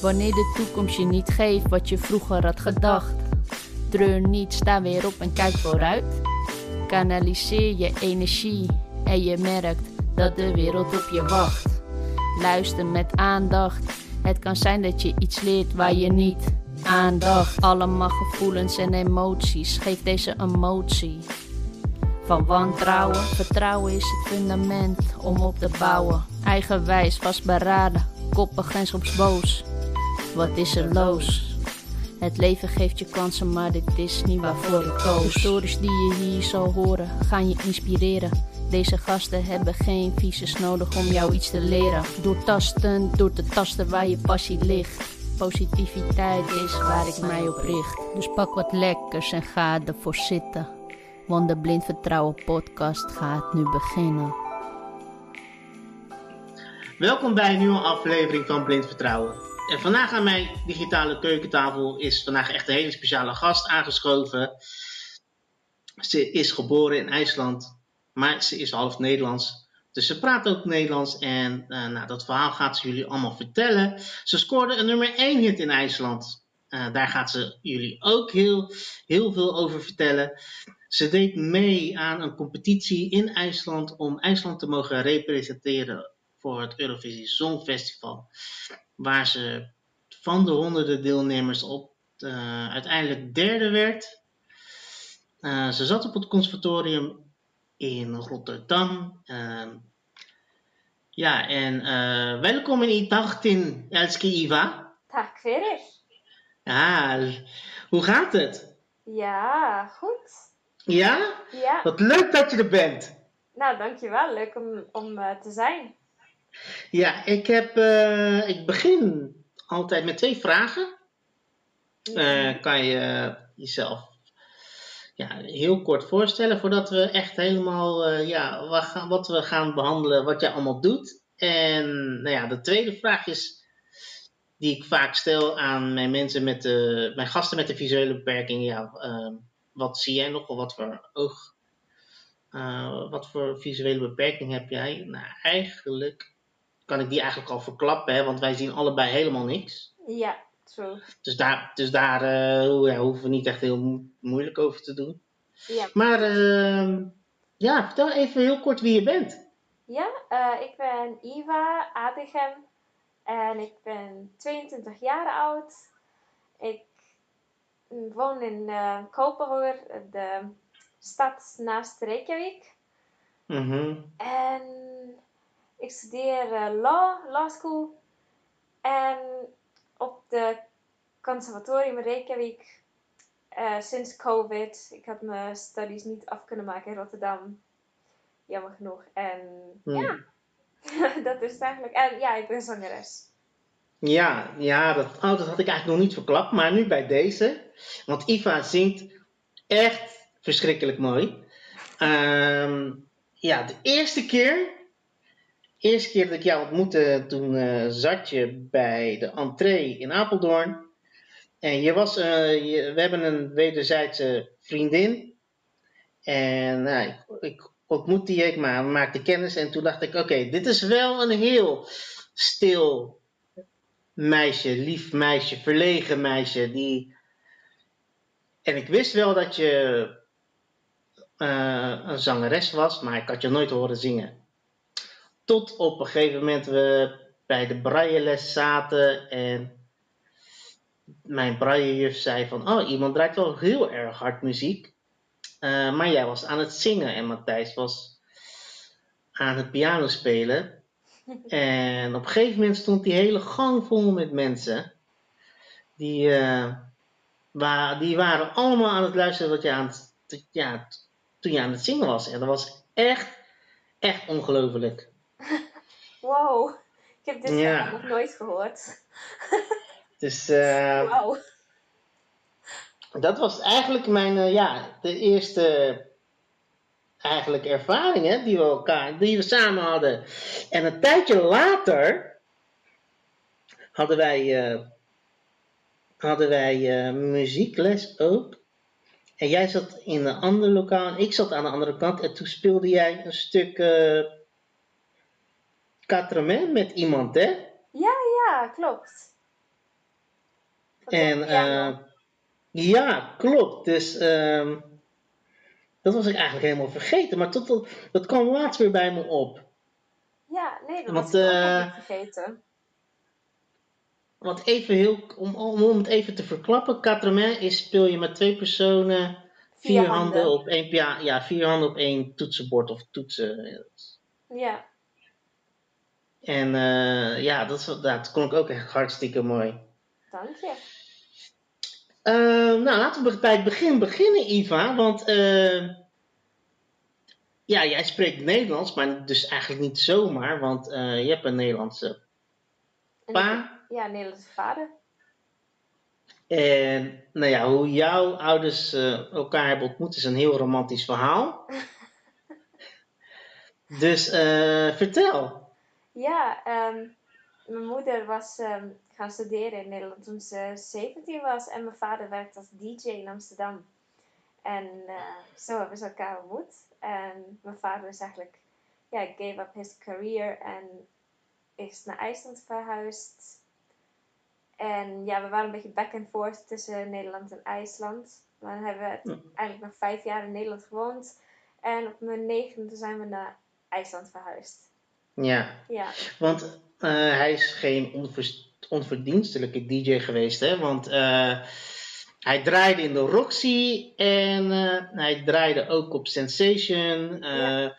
Wanneer de toekomst je niet geeft wat je vroeger had gedacht. Treur niet, sta weer op en kijk vooruit. Kanaliseer je energie en je merkt dat de wereld op je wacht. Luister met aandacht. Het kan zijn dat je iets leert waar je niet aandacht. Allemaal gevoelens en emoties. Geef deze emotie. Van wantrouwen, vertrouwen is het fundament om op te bouwen. Eigenwijs, vastberaden, koppig en soms boos. Wat is er los? Het leven geeft je kansen, maar dit is niet waarvoor ik koos. De stories die je hier zal horen, gaan je inspireren. Deze gasten hebben geen visus nodig om jou iets te leren. Door tasten, door te tasten waar je passie ligt. Positiviteit is waar ik mij op richt. Dus pak wat lekkers en ga ervoor zitten. Want de Blind Vertrouwen podcast gaat nu beginnen. Welkom bij een nieuwe aflevering van Blind Vertrouwen. En vandaag aan mijn digitale keukentafel is vandaag echt een hele speciale gast aangeschoven. Ze is geboren in IJsland, maar ze is half Nederlands. Dus ze praat ook Nederlands en uh, nou, dat verhaal gaat ze jullie allemaal vertellen. Ze scoorde een nummer 1 hit in IJsland. Uh, daar gaat ze jullie ook heel, heel veel over vertellen. Ze deed mee aan een competitie in IJsland om IJsland te mogen representeren voor het Eurovisie Songfestival. Waar ze van de honderden deelnemers op uh, uiteindelijk derde werd. Uh, ze zat op het conservatorium in Rotterdam. Uh, ja, en uh, welkom in Itachtin, Elske Iva. Tack för er. Ja, hoe gaat het? Ja, goed. Ja? Ja. Wat leuk dat je er bent. Nou, dankjewel. Leuk om, om te zijn. Ja, ik, heb, uh, ik begin altijd met twee vragen. Uh, kan je jezelf ja, heel kort voorstellen voordat we echt helemaal ja, wat, gaan, wat we gaan behandelen, wat jij allemaal doet. En nou ja, de tweede vraag is die ik vaak stel aan mijn mensen met de, mijn gasten met de visuele beperking. Ja, wat zie jij nog? Of wat voor oog, wat voor visuele beperking heb jij? Nou, eigenlijk kan ik die eigenlijk al verklappen, hè, want wij zien allebei helemaal niks. Ja, zo. Dus daar, dus daar uh, ja, hoeven we niet echt heel mo moeilijk over te doen. Ja. Maar uh, ja, vertel even heel kort wie je bent. Ja, uh, ik ben Iva Adegem en ik ben 22 jaar oud. Ik woon in uh, Kopenhagen, de stad naast Reykjavik. Mm -hmm. En ik studeer uh, law, law school. En op de conservatorium Reykjavik uh, sinds COVID. Ik had mijn studies niet af kunnen maken in Rotterdam. Jammer genoeg. En mm. ja, dat is het eigenlijk. En ja, ik ben zangeres. Ja, ja dat, oh, dat had ik eigenlijk nog niet verklapt, maar nu bij deze. Want Iva zingt echt verschrikkelijk mooi. Um, ja, de eerste keer, eerste keer dat ik jou ontmoette, toen uh, zat je bij de entree in Apeldoorn. En je was, je, we hebben een wederzijdse vriendin. En nou, ik, ik ontmoette je, ik maakte kennis en toen dacht ik, oké, dit is wel een heel stil meisje, lief meisje, verlegen meisje. Die... En ik wist wel dat je uh, een zangeres was, maar ik had je nooit horen zingen. Tot op een gegeven moment we bij de brailleles zaten en mijn braillejuf zei van, oh, iemand draait wel heel erg hard muziek. Uh, maar jij was aan het zingen en Matthijs was aan het piano spelen. En op een gegeven moment stond die hele gang vol met mensen. Die, uh, waar, die waren allemaal aan het luisteren wat je aan het, ja, toen je aan het zingen was. En dat was echt, echt ongelooflijk. Wow, ik heb dit ja. nog nooit gehoord. dus uh, wow. dat was eigenlijk mijn, uh, ja, de eerste eigenlijk ervaringen die we elkaar, die we samen hadden. En een tijdje later hadden wij, uh, hadden wij uh, muziekles ook. En jij zat in een ander lokaal en ik zat aan de andere kant. En toen speelde jij een stuk uh, Quatre met iemand, hè? Ja, ja, klopt. En piano. eh, ja, klopt. Dus ehm, dat was ik eigenlijk helemaal vergeten. Maar tot, dat, dat kwam laatst weer bij me op. ja, nee, dat want, was ik ook eh, vergeten. Want even heel, om, om, om het even te verklappen, Quatre is speel je met twee personen, vier, Vier handen. handen. op één ja, vier handen op één toetsenbord of toetsen. Ja, En eh, ja, dat, is- dat klonk ook echt hartstikke mooi. dank je. Eh, nou, laten we bij het begin beginnen, Iva. Want eh, ja, jij spreekt Nederlands, maar dus eigenlijk niet zomaar, want je hebt een Nederlandse pa. ik- Ja, Nederlandse vader. En nou ja, hoe jouw ouders elkaar hebben ontmoet is een heel romantisch verhaal. dus vertel. Ja, ehm, mijn moeder was ehm, gaan studeren in Nederland toen ze 17 was en mijn vader werkte als DJ in Amsterdam. En eh, zo hebben ze elkaar ontmoet. En mijn vader is eigenlijk, ja, gave up his career en is naar IJsland verhuisd. En ja, we waren een beetje back and forth tussen Nederland en IJsland. Maar dan hebben we eigenlijk nog vijf jaar in Nederland gewoond. En op mijn negende zijn we naar IJsland verhuisd. Ja, Ja, want eh, hij is geen onver- onverdienstelijke DJ geweest, hè? Want eh, hij draaide in de Roxy en eh, hij draaide ook op Sensation. Ja.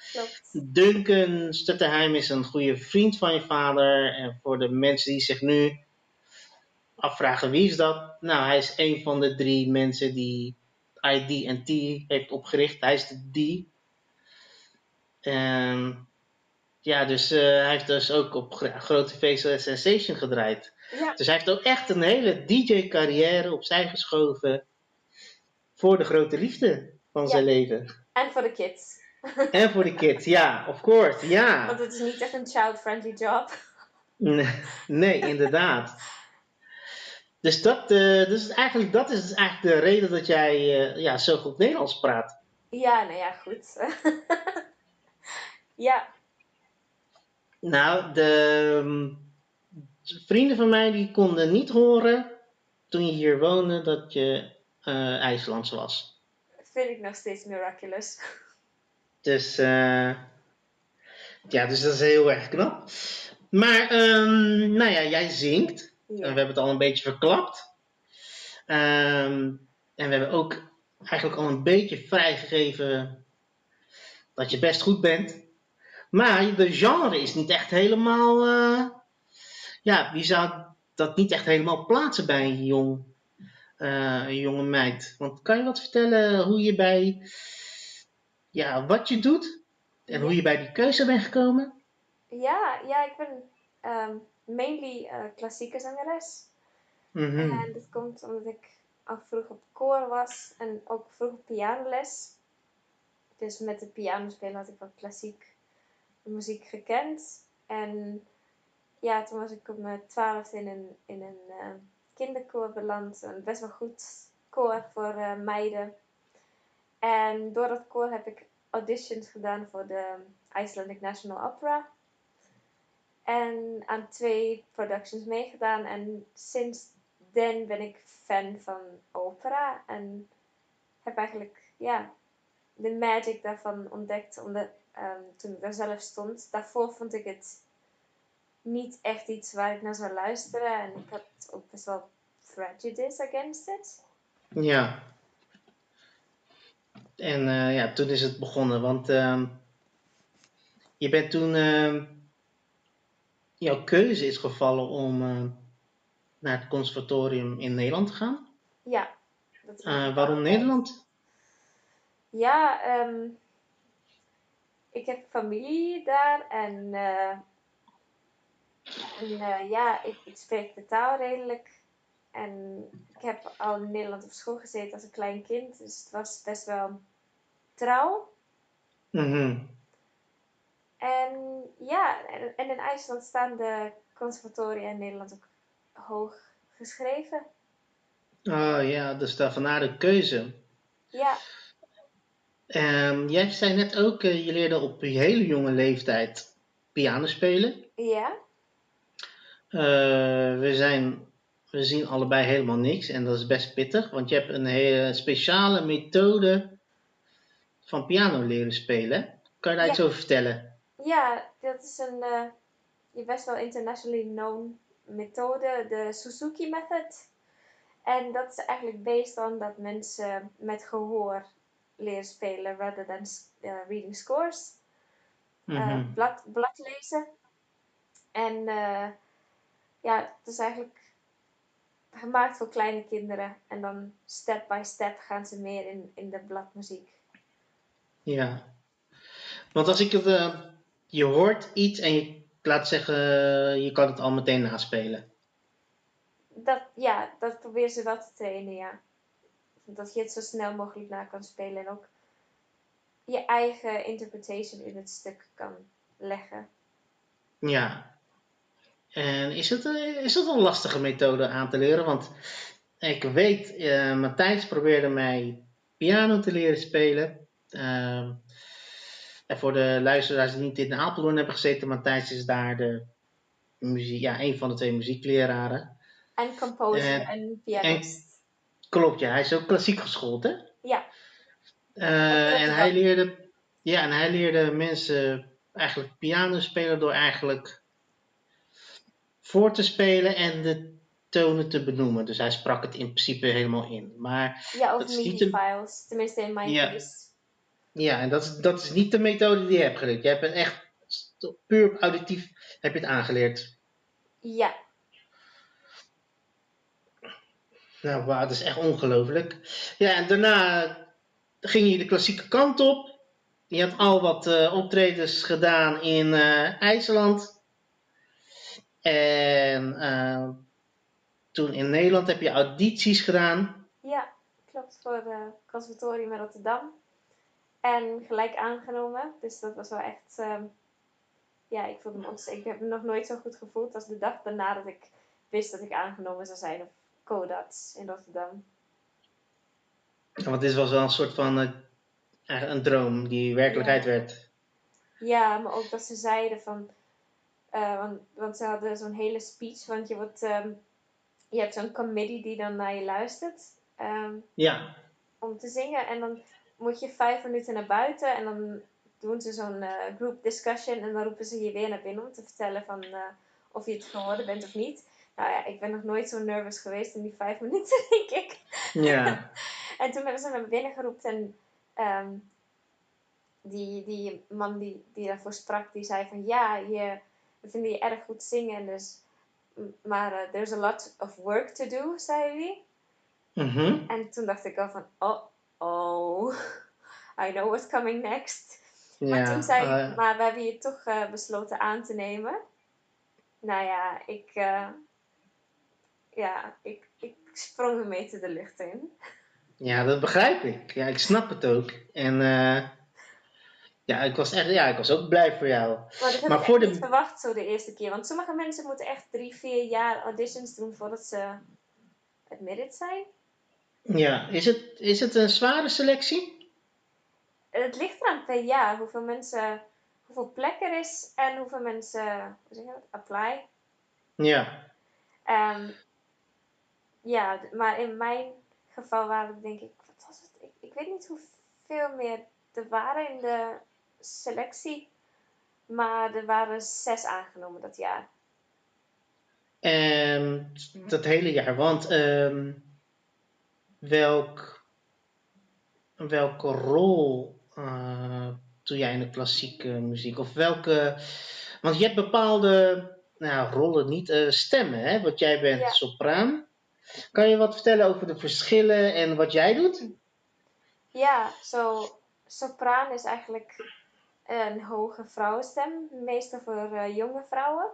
Duncan Stutterheim is een goede vriend van je vader. En voor de mensen die zich nu afvragen wie is dat? Nou, hij is een van de drie mensen die ID&T heeft opgericht. Hij is de D. En ja, dus eh, hij heeft dus ook op gro- grote feesten Sensation gedraaid. Ja, Dus hij heeft ook echt een hele DJ-carrière opzij geschoven voor de grote liefde van zijn leven. en voor de kids. En voor de kids, ja, of course, ja. Want het is niet echt een child-friendly job. Nee, nee, inderdaad. Dus, dat, eh, dus eigenlijk, dat is eigenlijk de reden dat jij eh, ja, zo goed Nederlands praat. Ja, nou ja, goed. ja, Nou, de mm, vrienden van mij die konden niet horen toen je hier woonde dat je eh IJslands was. vind ik nog steeds miraculous. Dus, eh, ja, dus dat is heel erg knap. Maar, ehm, nou ja, jij zingt. En we hebben het al een beetje verklapt. Ehm, en we hebben ook eigenlijk al een beetje vrijgegeven dat je best goed bent. Maar de genre is niet echt helemaal. eh, ja, wie zou dat niet echt helemaal plaatsen bij een, jong, eh, een jonge meid? Want kan je wat vertellen hoe je bij. Ja, wat je doet en hoe je bij die keuze bent gekomen? ja, ja ik ben ehm, mainly eh, klassieke zangeres. Mhm. En dat komt omdat ik al vroeg op koor was en ook vroeg op pianoles. Dus met de pianospelen had ik wat klassiek muziek gekend. En ja, toen was ik op mijn twaalfde in een, in een eh, kinderkoor beland. Een best wel goed koor voor eh, meiden. En door dat koor heb ik auditions gedaan voor de Icelandic National Opera. En aan twee productions meegedaan. En sinds ben ik fan van opera. En heb eigenlijk ja, de magic daarvan ontdekt omdat, ehm, toen ik daar zelf stond. Daarvoor vond ik het niet echt iets waar ik naar zou luisteren. En ik had ook best wel prejudice against it. Ja. En eh, ja, toen is het begonnen, want ehm, je bent toen, ehm, jouw keuze is gevallen om naar het conservatorium in Nederland te gaan. Ja. Dat Eh, waarom Nederland? Ja, ehm, ik heb familie daar en, eh, en eh, ja, ik, ik spreek de taal redelijk. En ik heb al in Nederland op school gezeten als een klein kind, dus het was best wel trouw. Mhm. En ja, en, en in IJsland staan de conservatoria in Nederland ook hoog geschreven. Oh ja, dus daar vandaar de keuze. Ja, Ehm, jij zei net ook, eh, je leerde op je hele jonge leeftijd piano spelen. ja, Eh, we zijn we zien allebei helemaal niks en dat is best pittig, want je hebt een hele speciale methode van piano leren spelen. Kan je daar Ja. iets over vertellen? Ja, dat is een eh, best wel internationally known methode, de Suzuki method. En dat is eigenlijk based on dat mensen met gehoor leren spelen rather than eh, reading scores. Mhm. blad, blad lezen. En eh, ja, het is eigenlijk gemaakt voor kleine kinderen. En dan step by step gaan ze meer in, in de bladmuziek. Ja. Want als ik het, eh, je hoort iets en je laat zeggen, je kan het al meteen naspelen. Dat, ja, dat proberen ze wel te trainen, ja. Dat je het zo snel mogelijk na kan spelen en ook je eigen interpretation in het stuk kan leggen. Ja. En is het, eh, is het een lastige methode aan te leren? Want ik weet, eh, Matthijs probeerde mij piano te leren spelen. Ehm, en voor de luisteraars die niet in Apeldoorn hebben gezeten, Matthijs is daar de muziek, ja, een van de twee muziekleraren. En composer Eh, en pianist. Klopt, ja. Hij is ook klassiek geschoold, hè? Ja, Eh, en hij leerde, ja, en hij leerde mensen eigenlijk piano spelen door eigenlijk voor te spelen en de tonen te benoemen. Dus hij sprak het in principe helemaal in. Maar ja of MIDI-files. Tenminste in mijn Ja. case. ja, en dat is, dat is niet de methode die je hebt geleerd. Je hebt het echt puur auditief heb je het aangeleerd. Ja, Nou, wauw, dat is echt ongelooflijk. Ja, en daarna ging je de klassieke kant op. Je had al wat eh, optredens gedaan in eh, IJsland. En eh, toen in Nederland heb je audities gedaan. ja, klopt voor het conservatorium in Rotterdam. En gelijk aangenomen. Dus dat was wel echt... ehm, ja, ik voelde me ontzettend... Ik heb me nog nooit zo goed gevoeld als de dag daarna dat ik wist dat ik aangenomen zou zijn Codat in Rotterdam. Want dit was wel een soort van eigenlijk een droom die werkelijkheid werd. Ja, maar ook dat ze zeiden van. eh, want, want ze hadden zo'n hele speech. Want je, wordt, ehm, je hebt zo'n committee die dan naar je luistert ehm, Ja, om te zingen. En dan moet je vijf minuten naar buiten. En dan doen ze zo'n eh, group discussion. En dan roepen ze je weer naar binnen om te vertellen van, of je het geworden bent of niet. Nou ja, ik ben nog nooit zo nervous geweest in die vijf minuten, denk ik. ja, En toen hebben ze me binnen geroepen en ehm, die, die man die, die daarvoor sprak, die zei van ja, je, we vinden je erg goed zingen, dus, maar eh, there's a lot of work to do, zei hij. Mhm. En toen dacht ik al van, oh, oh, I know what's coming next. ja. maar toen zei eh, maar we hebben je toch eh, besloten aan te nemen. Nou ja, ik, ja, ik, ik sprong ermee te de lucht in. Ja, dat begrijp ik. Ja, ik snap het ook. En eh, ja, ik was echt, ja, ik was ook blij voor jou. Maar dat heb Maar ik voor de- niet verwacht zo de eerste keer. Want sommige mensen moeten echt drie, vier jaar auditions doen voordat ze admitted zijn. Ja, is het, is het een zware selectie? Het ligt eraan per jaar hoeveel mensen, hoeveel plek er is en hoeveel mensen, hoe zeg je dat, apply. Ja. Ehm, ja, maar in mijn geval waren het denk ik, wat was het? Ik, ik weet niet hoeveel meer er waren in de selectie. Maar er waren zes aangenomen dat jaar. Ehm, dat hele jaar. Want ehm, welk, welke rol eh doe jij in de klassieke muziek? Of welke. Want je hebt bepaalde nou, rollen, niet eh, stemmen, hè? Want jij bent Ja. sopraan. Kan je wat vertellen over de verschillen en wat jij doet? Ja, zo sopraan is eigenlijk een hoge vrouwenstem, meestal voor eh, jonge vrouwen.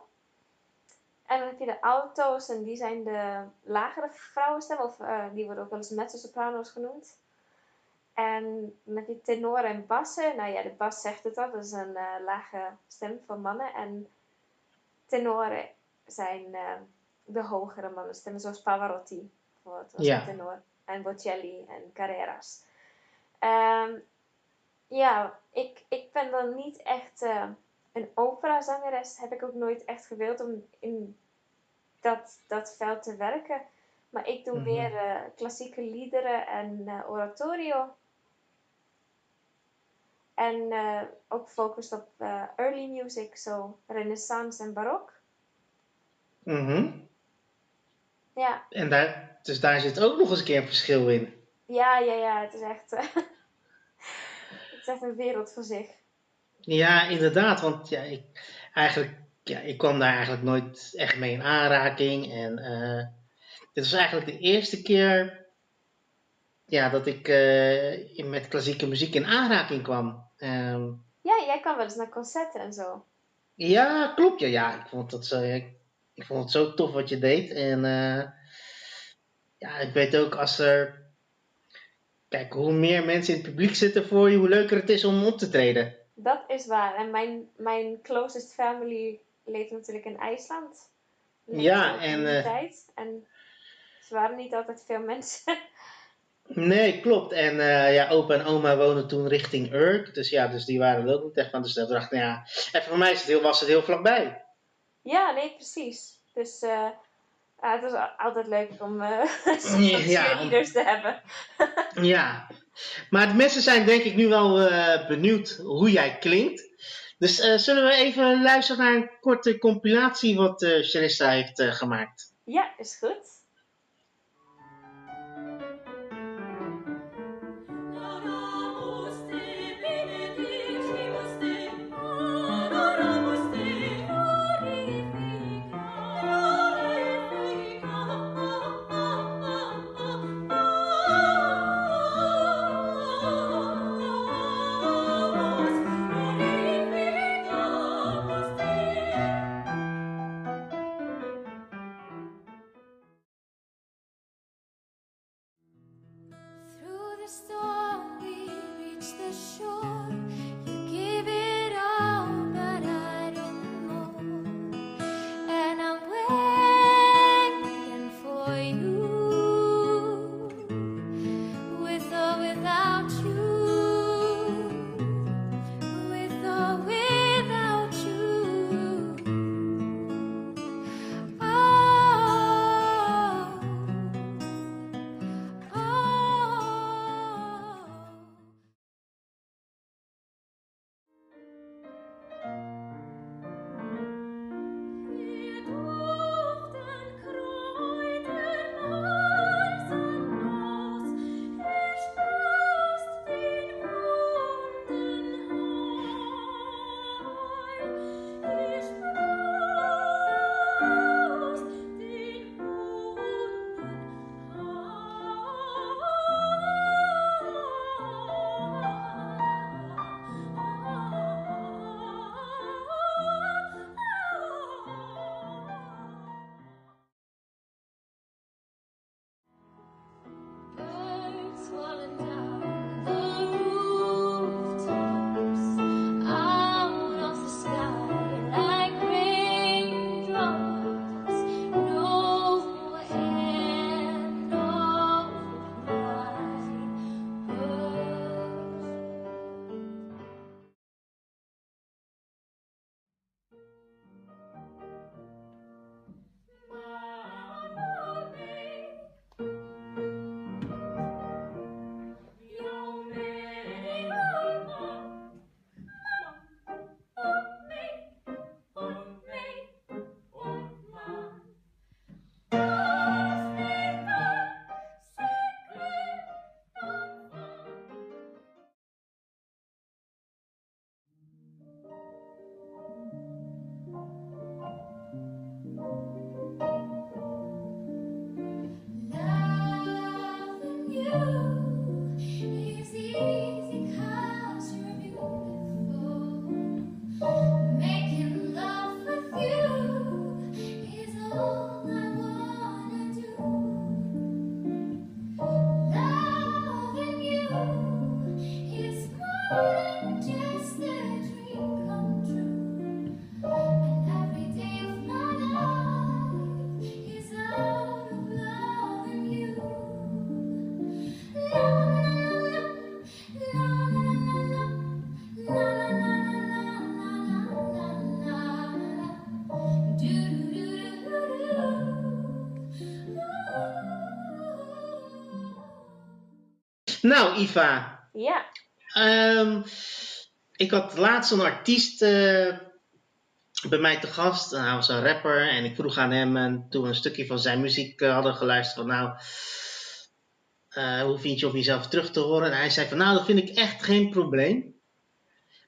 En dan heb je de alto's en die zijn de lagere vrouwenstem, of eh, die worden ook wel eens mezzo-soprano's genoemd. En dan heb je tenor en bassen. Nou ja, de bas zegt het al, dat is een eh, lage stem voor mannen. En tenoren zijn de hogere mannenstemmen, zoals Pavarotti bijvoorbeeld, was Ja. een tenor. En Bocelli en Carreras. Ehm, ja, ik, ik ben dan niet echt eh, een operazangeres. Heb ik ook nooit echt gewild om in dat, dat veld te werken. Maar ik doe Mhm. meer eh, klassieke liederen en eh, oratorio. En ook focust op early music, zo renaissance en barok. Mhm. Ja, En daar, dus daar zit ook nog eens een keer een verschil in. ja, ja, ja, het is echt, eh, het is echt een wereld voor zich. Ja, inderdaad. Want ja, ik, eigenlijk, ja, ik kwam daar eigenlijk nooit echt mee in aanraking. En eh, dit was eigenlijk de eerste keer ja, dat ik eh, met klassieke muziek in aanraking kwam. Ehm, Ja, jij kan wel eens naar concerten en zo. ja, klopt. Ja, ja, ik vond het zo, ik, ik vond het zo tof wat je deed. En eh, ja, ik weet ook als er. Kijk, hoe meer mensen in het publiek zitten voor je, hoe leuker het is om op te treden. Dat is waar. En mijn, mijn closest family leeft natuurlijk in IJsland. Leefde Ja, en, eh, tijd. En ze waren niet altijd veel mensen. Nee, klopt. En eh, ja, opa en oma wonen toen richting Urk. Dus ja, dus die waren er ook niet echt van. Dus dat dacht ik, nou ja. En voor mij is het heel, was het heel vlakbij. Ja, nee, precies. Dus eh, het is altijd leuk om eh ja, om- cheerleaders te hebben. Ja. Maar de mensen zijn denk ik nu wel eh, benieuwd hoe jij klinkt. Dus eh, zullen we even luisteren naar een korte compilatie wat eh Charissa heeft eh, gemaakt? Ja, is goed. Nou, Iva. Ja. Ehm, ik had laatst een artiest eh, bij mij te gast. Hij was een rapper. En ik vroeg aan hem, en toen we een stukje van zijn muziek eh, hadden geluisterd, van nou, eh, hoe vind je om jezelf terug te horen? En hij zei van nou, dat vind ik echt geen probleem.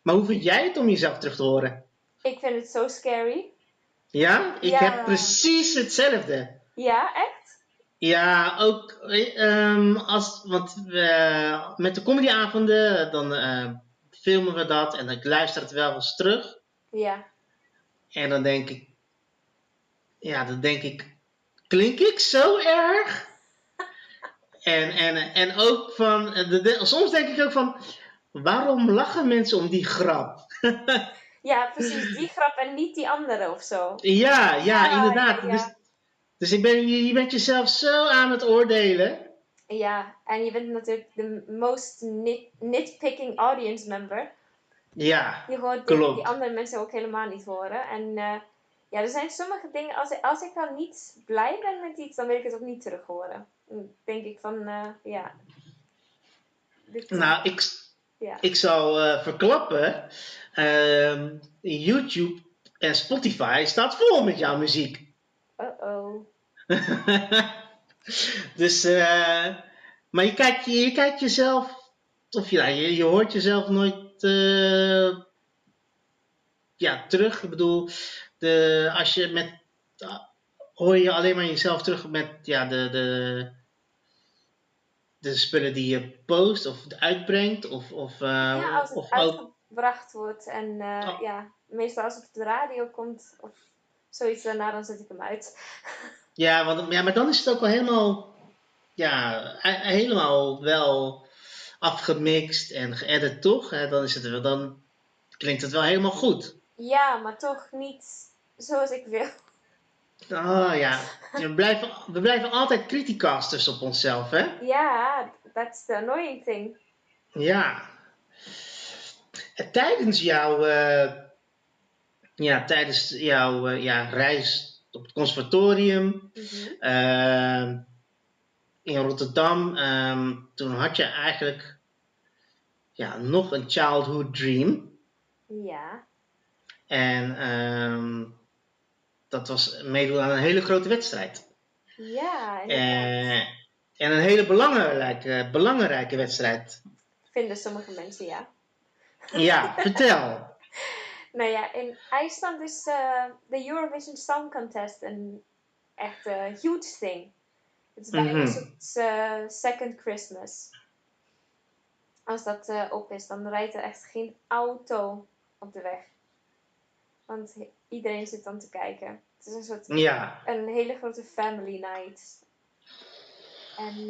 Maar hoe vind jij het om jezelf terug te horen? Ik vind het zo scary. Ja, ik Ja. heb precies hetzelfde. Ja, echt? Ja, ook eh, ehm, als, want we, met de comedyavonden, dan eh, filmen we dat en ik luister het wel eens terug. Ja. En dan denk ik, ja, dan denk ik, klink ik zo erg? En, en, en ook van, de, de- soms denk ik ook van, waarom lachen mensen om die grap? Ja, precies. Die grap en niet die andere of zo. Ja, ja, Ja, inderdaad. ja, ja. Dus, dus ik ben, je, je bent jezelf zo aan het oordelen. Ja, en je bent natuurlijk de most nit, nitpicking audience member. Ja, Die hoort dingen die andere mensen ook helemaal niet horen. En eh, ja, er zijn sommige dingen, als ik, als ik dan niet blij ben met iets, dan wil ik het ook niet terug horen. Dan denk ik van, eh, ja. Dit, nou, ik, ja. ik zal eh, verklappen. ehm, YouTube en Spotify staat vol met jouw muziek. Uh-oh. dus, eh, maar je kijkt, je, je kijkt jezelf, of ja, je, je hoort jezelf nooit eh, ja, terug. Ik bedoel, de, als je met, hoor je alleen maar jezelf terug met ja, de, de, de spullen die je post of uitbrengt. Of, of, eh, ja, als het of ook, uitgebracht wordt en Oh. ja, meestal als het op de radio komt of zoiets daarna, dan zet ik hem uit. ja, want, ja, maar dan is het ook wel helemaal, ja, he- helemaal wel afgemixt en geëdit, toch? Dan, is het, wel- dan klinkt het wel helemaal goed. Ja, maar toch niet zoals ik wil. Oh ja, we blijven, we blijven altijd criticasters op onszelf, hè? Ja, that's the annoying thing. Ja. En Tijdens jouw, eh, ja, tijdens jouw eh, ja, reis op het conservatorium Mhm. ehm, in Rotterdam, ehm, toen had je eigenlijk ja, nog een childhood dream. Ja, En ehm, dat was meedoen aan een hele grote wedstrijd. ja, inderdaad. Eh, en een hele belangrijke, belangrijke wedstrijd. Vinden sommige mensen, ja. Ja, vertel. Nou ja, in IJsland is eh, de Eurovision Song Contest een echt eh, huge thing. Het is bijna Mhm. een soort eh, second Christmas. Als dat op is, dan rijdt er echt geen auto op de weg. Want iedereen zit dan te kijken. Het is een soort Ja, een hele grote family night. En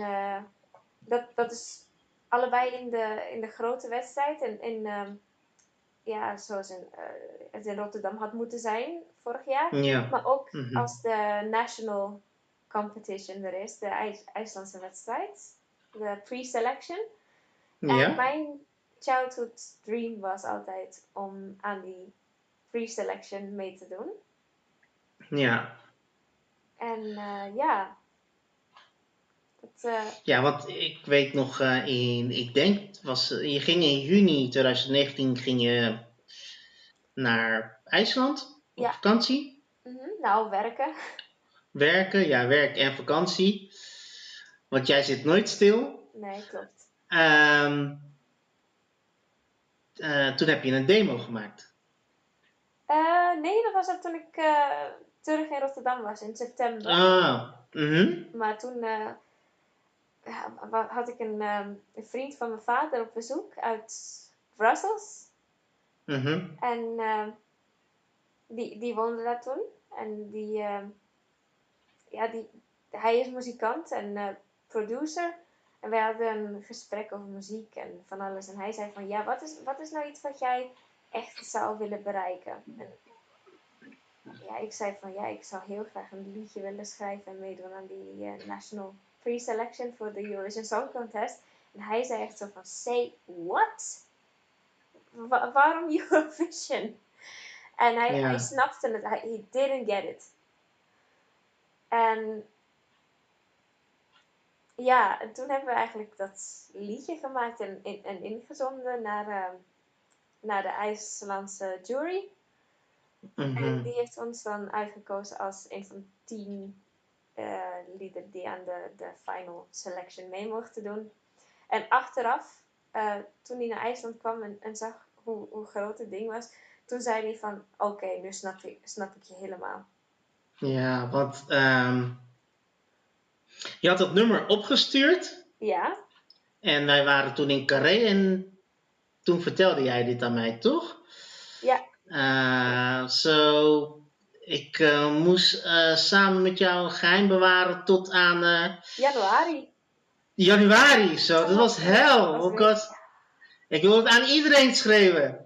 dat, dat is allebei in de, in de grote wedstrijd. En in, ehm, ja, zoals in, eh, het in Rotterdam had moeten zijn vorig jaar. ja. Maar ook Mhm. als de national competition er is, de IJs- IJslandse wedstrijd. De pre-selection. En mijn childhood dream was altijd om aan die pre-selection mee te doen. ja. En eh, ja. Dat, eh, ja, want ik weet nog eh, in, ik denk, was, eh, je ging in juni 2019 ging je naar IJsland op Ja. vakantie. mhm, nou, werken. Werken, ja, werk en vakantie. Want jij zit nooit stil. Nee, klopt. Ehm, eh, toen heb je een demo gemaakt. Nee, dat was het toen ik terug in Rotterdam was in september. Ah, mhm. Maar toen had ik een, ehm, een vriend van mijn vader op bezoek uit Brussels. mhm. En eh, die, die woonde daar toen. En die, eh, ja, die, hij is muzikant en eh, producer. En wij hadden een gesprek over muziek en van alles. En hij zei van, ja, wat is, wat is nou iets wat jij echt zou willen bereiken? En ja, ik zei van, ja, ik zou heel graag een liedje willen schrijven en meedoen aan die eh, National Pre-Selection voor de Eurovision Song Contest. En hij zei echt zo van, say what? Wa- waarom Eurovision? En hij, hij snapte het, hij he didn't get it. En ja, en toen hebben we eigenlijk dat liedje gemaakt en, en ingezonden naar, ehm, naar de IJslandse jury. En Mhm. die heeft ons dan uitgekozen als een van tien eh, liederen die aan de, de final selection mee mochten doen. En achteraf, eh, toen hij naar IJsland kwam en, en zag hoe, hoe groot het ding was, toen zei hij van, oké, nu snap ik, snap ik je helemaal. Ja, want ehm, je had dat nummer opgestuurd Ja, en wij waren toen in Carré en toen vertelde jij dit aan mij, toch? ja, Zo, ik eh, moest eh, samen met jou geheim bewaren tot aan eh, januari. januari. Zo, dat was hel. Was Ik, was, ik wil het aan iedereen schreeuwen.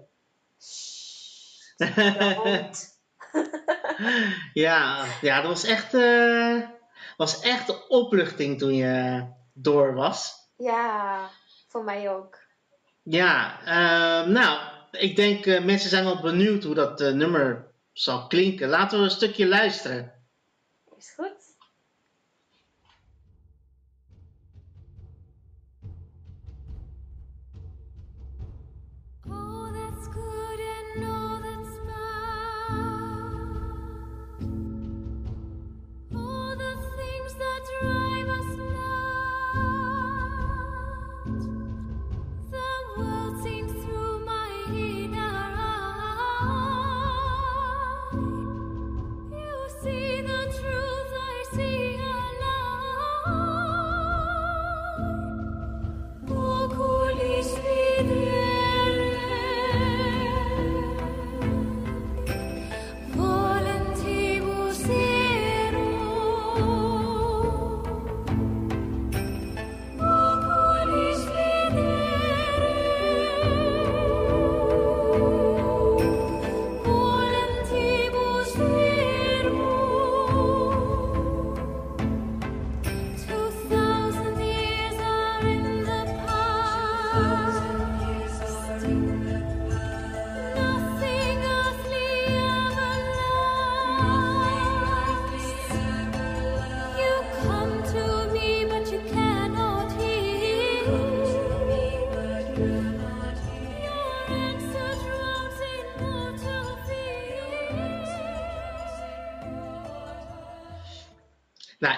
Ja, ja, dat was echt, was echt de opluchting toen je door was. Ja, voor mij ook. Ja, nou, ik denk mensen zijn wel benieuwd hoe dat nummer zal klinken. Laten we een stukje luisteren. Is goed.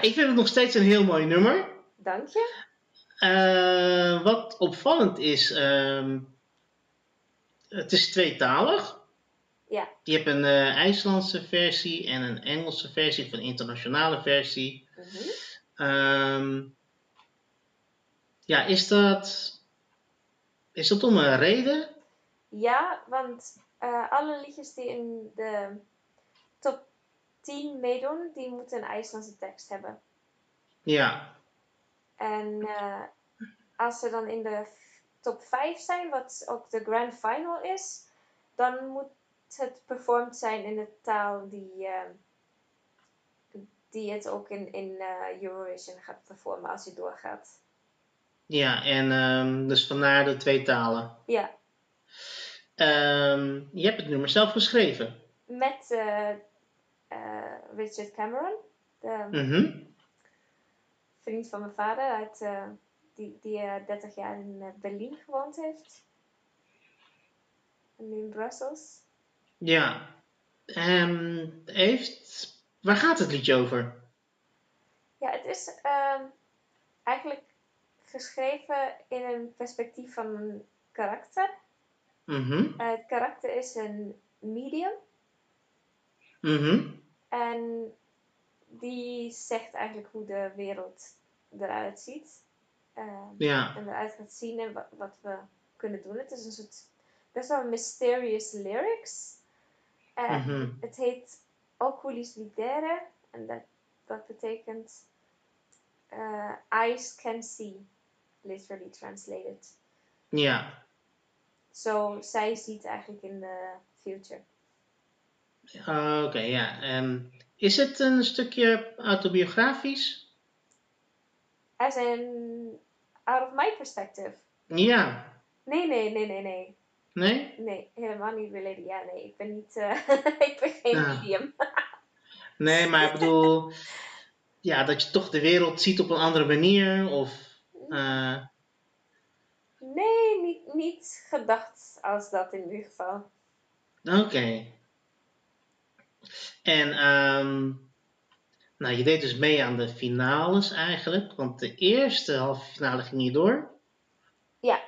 Ik vind het nog steeds een heel mooi nummer. Dank je. Eh, wat opvallend is, ehm, het is tweetalig. Ja, Je hebt een eh, IJslandse versie en een Engelse versie, of een internationale versie. mhm. Ehm, ja, is dat, is dat om een reden? ja want eh, alle liedjes die in de top 10 meedoen, die moeten een IJslandse tekst hebben. Ja, En eh, als ze dan in de top 5 zijn, wat ook de grand final is, dan moet het performed zijn in de taal die, eh, die het ook in, in eh, Eurovision gaat performen als je doorgaat. ja en ehm, dus vandaar de twee talen. Ja, Ehm, je hebt het nummer zelf geschreven. met eh, Richard Cameron, de Mhm. vriend van mijn vader, uit, eh, die, die eh, 30 jaar in eh, Berlijn gewoond heeft. En nu in Brussels. Ja. Ehm, heeft, waar gaat het liedje over? Ja, het is ehm, eigenlijk geschreven in een perspectief van een karakter. Mhm. Eh, het karakter is een medium Mhm. En die zegt eigenlijk hoe de wereld eruit ziet. Ehm, Ja. en eruit gaat zien en wat, wat we kunnen doen. Het is een soort best wel mysterious lyrics. En Mhm. het heet Oculis Videre en dat, dat betekent eh, eyes can see, literally translated. Ja. Zo, zij ziet eigenlijk in de future. Ah, Oké, ja. Ehm, is het een stukje autobiografisch? As in, out of my perspective. Ja. Nee, nee, nee, nee, nee. Nee? Nee, helemaal niet related. Ja, nee, ik ben niet, eh, ik ben geen Ah. medium. Nee, maar ik bedoel, ja, dat je toch de wereld ziet op een andere manier? Of, eh, Nee, niet, niet gedacht als dat in ieder geval. Oké. En ehm, nou, je deed dus mee aan de finales eigenlijk, want de eerste halve finale ging niet door. Ja,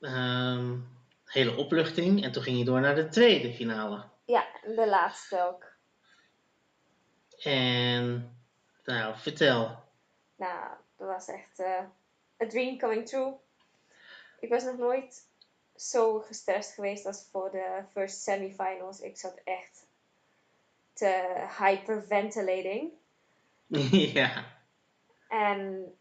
Ehm, hele opluchting. En toen ging je door naar de tweede finale. ja, de laatste ook. En nou, vertel. Nou, dat was echt eh a dream coming true. Ik was nog nooit zo gestrest geweest als voor de first semifinals. Ik zat echt te hyperventilating. ja. En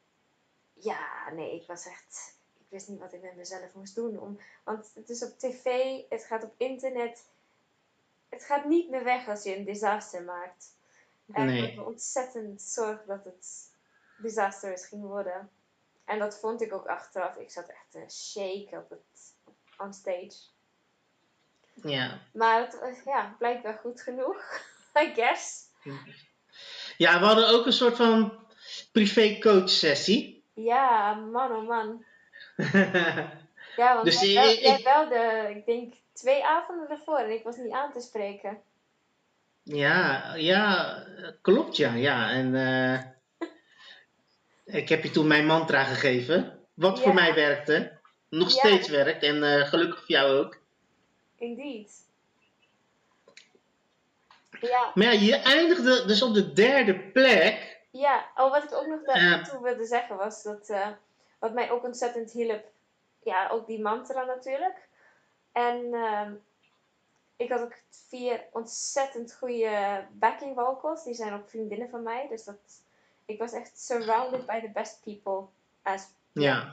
ja, nee, ik was echt. Ik wist niet wat ik met mezelf moest doen. Om, want het is op tv, het gaat op internet. Het gaat niet meer weg als je een disaster maakt. En Nee. ik maakte ontzettend zorgen dat het disastrous ging worden. En dat vond ik ook achteraf. Ik zat echt te shaken op het on stage. Ja. Maar het was ja, blijkbaar goed genoeg. I guess. ja, we hadden ook een soort van privé coach sessie. Ja, man oh man. Ja, want Dus jij, ik- jij belde, ik denk, twee avonden ervoor en ik was niet aan te spreken. ja, ja, klopt ja. ja. En eh, ik heb je toen mijn mantra gegeven. Wat voor mij werkte. Nog Ja. steeds werkt. En eh, gelukkig voor jou ook. Indeed. Ja, Maar ja, je eindigde dus op de derde plek. ja. Oh, wat ik ook nog daartoe wilde zeggen was dat, eh, wat mij ook ontzettend hielp, ja, ook die mantra natuurlijk. En ehm, ik had ook vier ontzettend goede backing vocals, die zijn ook vriendinnen van mij, dus dat, ik was echt surrounded by the best people as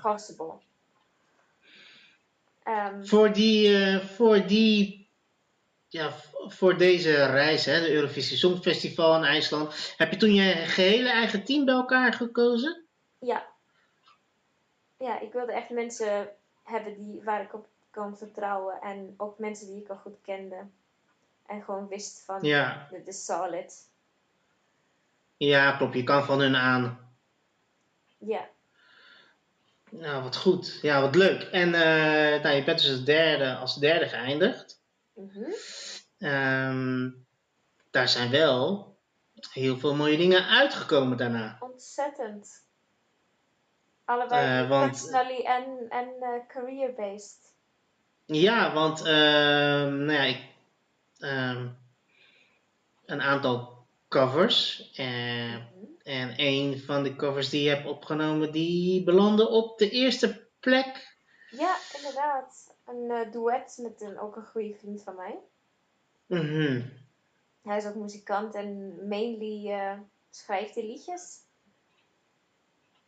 possible. Ehm, Voor die, eh, voor die, ja, voor deze reis, hè, de Eurovisie Songfestival in IJsland, heb je toen je gehele eigen team bij elkaar gekozen? Ja. Ja, ik wilde echt mensen hebben die, waar ik op kan vertrouwen. En ook mensen die ik al goed kende. En gewoon wist van, Ja, dit is solid. ja, klopt. Je kan van hun aan. Ja. Nou, wat goed. Ja, wat leuk. En eh, nou, je bent dus als derde, als derde geëindigd. Ehm, daar zijn wel heel veel mooie dingen uitgekomen daarna. Ontzettend. Allebei Eh, want- personally en, en eh, career-based. Ja, want ehm, nou ja, ik, ehm, een aantal covers. eh, Mhm. En een van de covers die je hebt opgenomen, die belandde op de eerste plek. Ja, inderdaad. Een eh, duet met een, ook een goede vriend van mij. Mhm. Hij is ook muzikant en mainly eh, schrijft hij liedjes.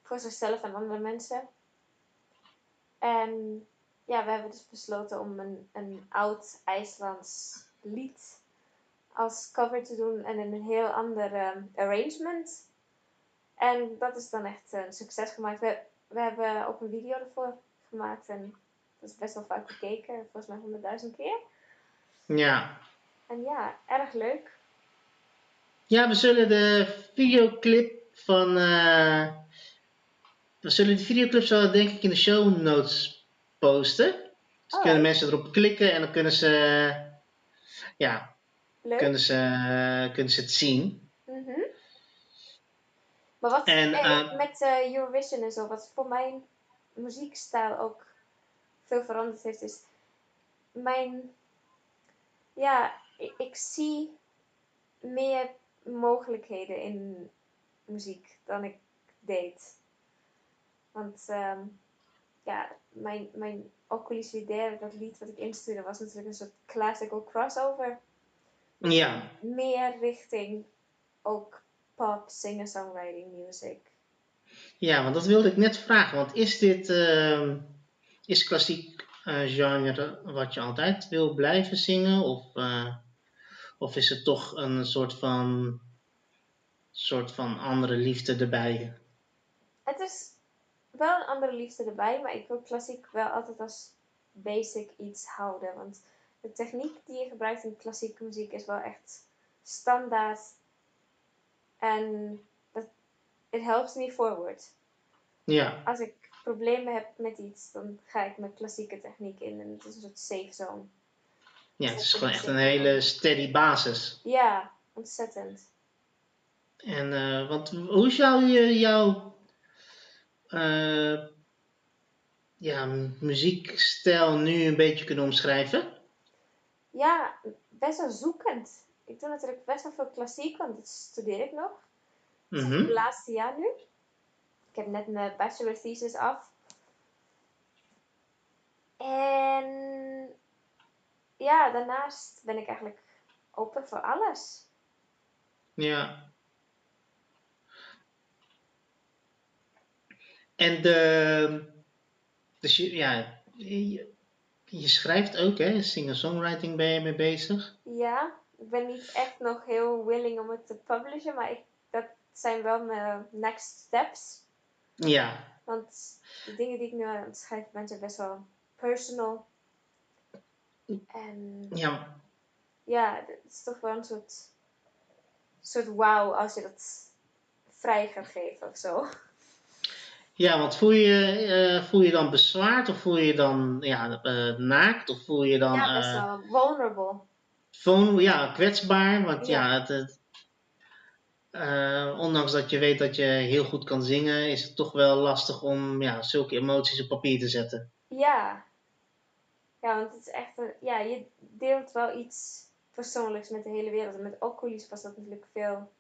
Voor zichzelf en andere mensen. En ja, we hebben dus besloten om een, een oud IJslands lied als cover te doen en in een heel ander ehm, arrangement. En dat is dan echt een succes gemaakt. We, we hebben ook een video ervoor gemaakt en dat is best wel vaak bekeken, volgens mij honderdduizend keer. Ja. En ja, erg leuk. ja, we zullen de videoclip van. eh, we zullen de videoclip zo denk ik in de show notes posten. Dus Oh, kunnen leuk. mensen erop klikken en dan kunnen ze. ja, Leuk. kunnen ze, kunnen ze het zien. Maar wat En, eh, eh, met eh, Eurovision en zo, wat voor mijn muziekstijl ook veel veranderd heeft, is mijn. Ja, ik, ik zie meer mogelijkheden in muziek dan ik deed. Want ehm, ja, mijn, mijn Oculus Videre, dat lied wat ik instuurde, was natuurlijk een soort classical crossover Ja, meer richting ook pop, singer-songwriting music. ja, want dat wilde ik net vragen. Want is dit. ehm, is klassiek eh, genre wat je altijd wil blijven zingen? Of, eh, of is het toch een soort van. soort van andere liefde erbij? Het is wel een andere liefde erbij, maar ik wil klassiek wel altijd als basic iets houden. Want de techniek die je gebruikt in klassieke muziek is wel echt standaard. En dat, it helps me forward. Ja, Als ik problemen heb met iets, dan ga ik met klassieke techniek in. En het is een soort safe zone. ja het is gewoon echt een hele steady basis. Ja, ontzettend. En, want hoe zou je jouw eh, ja, muziekstijl nu een beetje kunnen omschrijven? Ja, best wel zoekend. Ik doe natuurlijk best wel veel klassiek, want dat studeer ik nog. Het is Mhm. het laatste jaar nu. Ik heb net mijn bachelor thesis af. En ja, daarnaast ben ik eigenlijk open voor alles. Ja. En de, dus je, ja, je, je schrijft ook, hè? Singer-songwriting ben je mee bezig. Ja, ik ben niet echt nog heel willing om het te publishen, maar ik, dat zijn wel mijn next steps. Ja, Want de dingen die ik nu aan het schrijven ben, zijn best wel personal. En ja, ja, het is toch wel een soort, soort wauw als je dat vrij gaat geven of zo. ja, want voel je, eh, voel je dan bezwaard of voel je dan ja, eh, naakt of voel je dan ja, best eh, wel vulnerable. Gewoon, ja, kwetsbaar. Want ja, Ja. het, het, eh, ondanks dat je weet dat je heel goed kan zingen, is het toch wel lastig om ja, zulke emoties op papier te zetten. Ja. Ja, want het is echt een, ja, je deelt wel iets persoonlijks met de hele wereld. En met Oculus was dat natuurlijk veel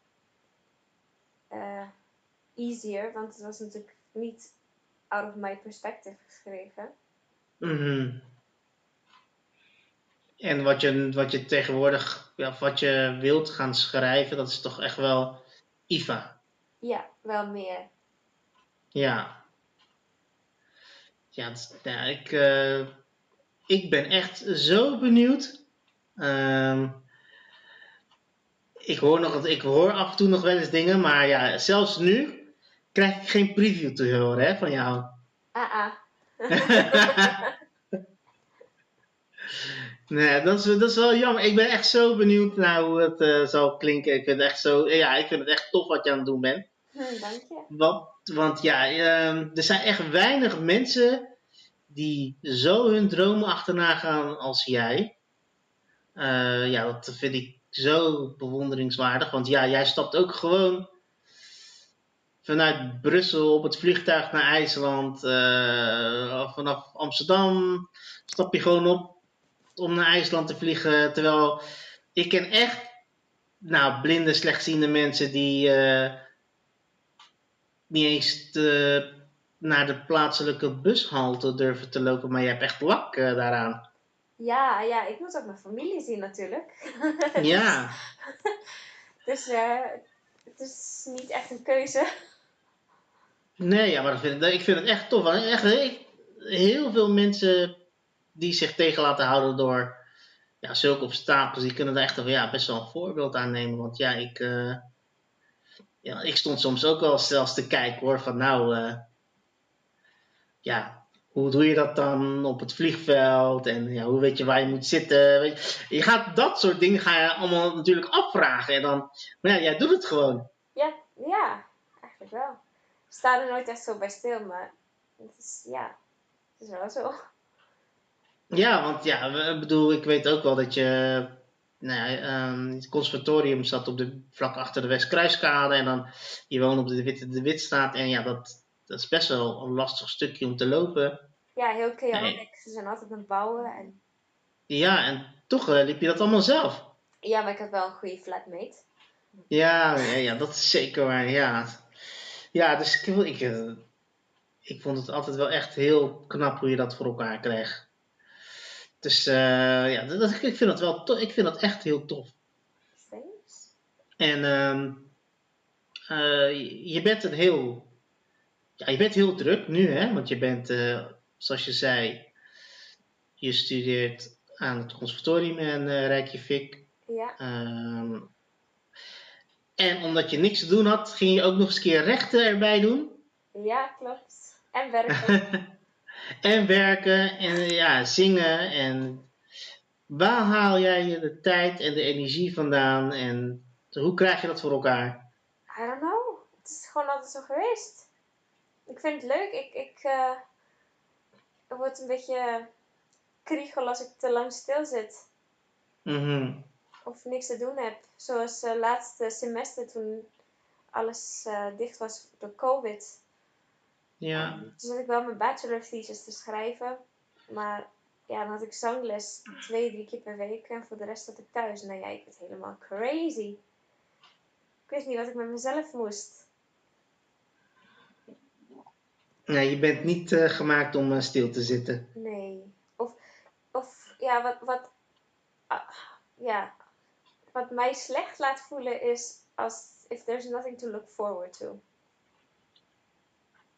eh, easier, want het was natuurlijk niet out of my perspective geschreven. Mhm. En wat je, wat je tegenwoordig, ja, wat je wilt gaan schrijven, dat is toch echt wel IVA. Ja, wel meer. Ja. Ja, het is- ja ik, eh, ik ben echt zo benieuwd. Ehm, ik, hoor nog, ik hoor af en toe nog wel eens dingen, maar ja, zelfs nu krijg ik geen preview te horen hè, van jou. Ah, ah. Nee, dat is, dat is wel jammer. Ik ben echt zo benieuwd naar hoe het eh, zal klinken. Ik vind, het echt zo, ja, ik vind het echt tof wat je aan het doen bent. Hm, dank je. Want, want ja, ehm, er zijn echt weinig mensen die zo hun dromen achterna gaan als jij. Eh, ja, dat vind ik zo bewonderingswaardig. Want ja, jij stapt ook gewoon vanuit Brussel op het vliegtuig naar IJsland. of vanaf Amsterdam stap je gewoon op om naar IJsland te vliegen. Terwijl ik ken echt nou, blinde, slechtziende mensen die eh, niet eens te- naar de plaatselijke bushalte durven te lopen. Maar je hebt echt lak eh, daaraan. Ja, ja, ik moet ook mijn familie zien natuurlijk. Ja, Dus eh, het is niet echt een keuze. nee, ja, maar dat vind ik, ik vind het echt tof. Echt, heel veel mensen die zich tegen laten houden door ja, zulke obstakels, die kunnen daar echt wel, ja, best wel een voorbeeld aan nemen. Want ja, ik, eh, ja, ik stond soms ook wel zelfs te kijken hoor, van nou, eh, ja, hoe doe je dat dan op het vliegveld? En ja, hoe weet je waar je moet zitten? Weet je, je gaat dat soort dingen ga je allemaal natuurlijk afvragen. En dan, maar ja, jij doet het gewoon. Ja, ja, eigenlijk wel. Ik sta er nooit echt zo bij stil, maar het is, ja, het is wel zo. Ja, want ja, we- ik bedoel, ik weet ook wel dat je. Nou ja, ehm, het conservatorium zat op de, vlak achter de Westkruiskade en dan je woont op de Witte de Witstraat. En ja, dat, dat is best wel een lastig stukje om te lopen. Ja, heel. Nee. Ze zijn altijd aan het bouwen. En... Ja, en toch eh, liep je dat allemaal zelf. Ja, maar ik heb wel een goede flatmate. Ja, ja, ja dat is zeker waar. Ja, ja dus ik, ik, eh, ik vond het altijd wel echt heel knap hoe je dat voor elkaar kreeg. Dus eh, ja, dat, ik vind dat wel to- ik vind dat echt heel tof. Thanks. En ehm, eh, je- bent een heel, ja, je bent heel druk nu, hè? Want je bent, eh, zoals je zei, je studeert aan het conservatorium in eh Reykjavik. Ja, Ehm, en omdat je niks te doen had, ging je ook nog eens een keer rechten erbij doen. ja, klopt. En werken. en werken en ja, zingen. En waar haal jij je de tijd en de energie vandaan? En hoe krijg je dat voor elkaar? I don't know. Het is gewoon altijd zo geweest. Ik vind het leuk. Ik, ik, eh, ik word een beetje kriegel als ik te lang stil zit. Mhm. Of niks te doen heb. Zoals eh laatste semester toen alles eh, dicht was door COVID. Ja. Toen zat ik wel mijn bachelor thesis te schrijven. Maar ja, dan had ik zangles twee, drie keer per week. En voor de rest zat ik thuis. Nou ja, ik werd helemaal crazy. Ik wist niet wat ik met mezelf moest. Nee, je bent niet eh, gemaakt om eh, stil te zitten. Nee. Of, of ja, wat, wat, ah, ja, wat mij slecht laat voelen is als if there's nothing to look forward to.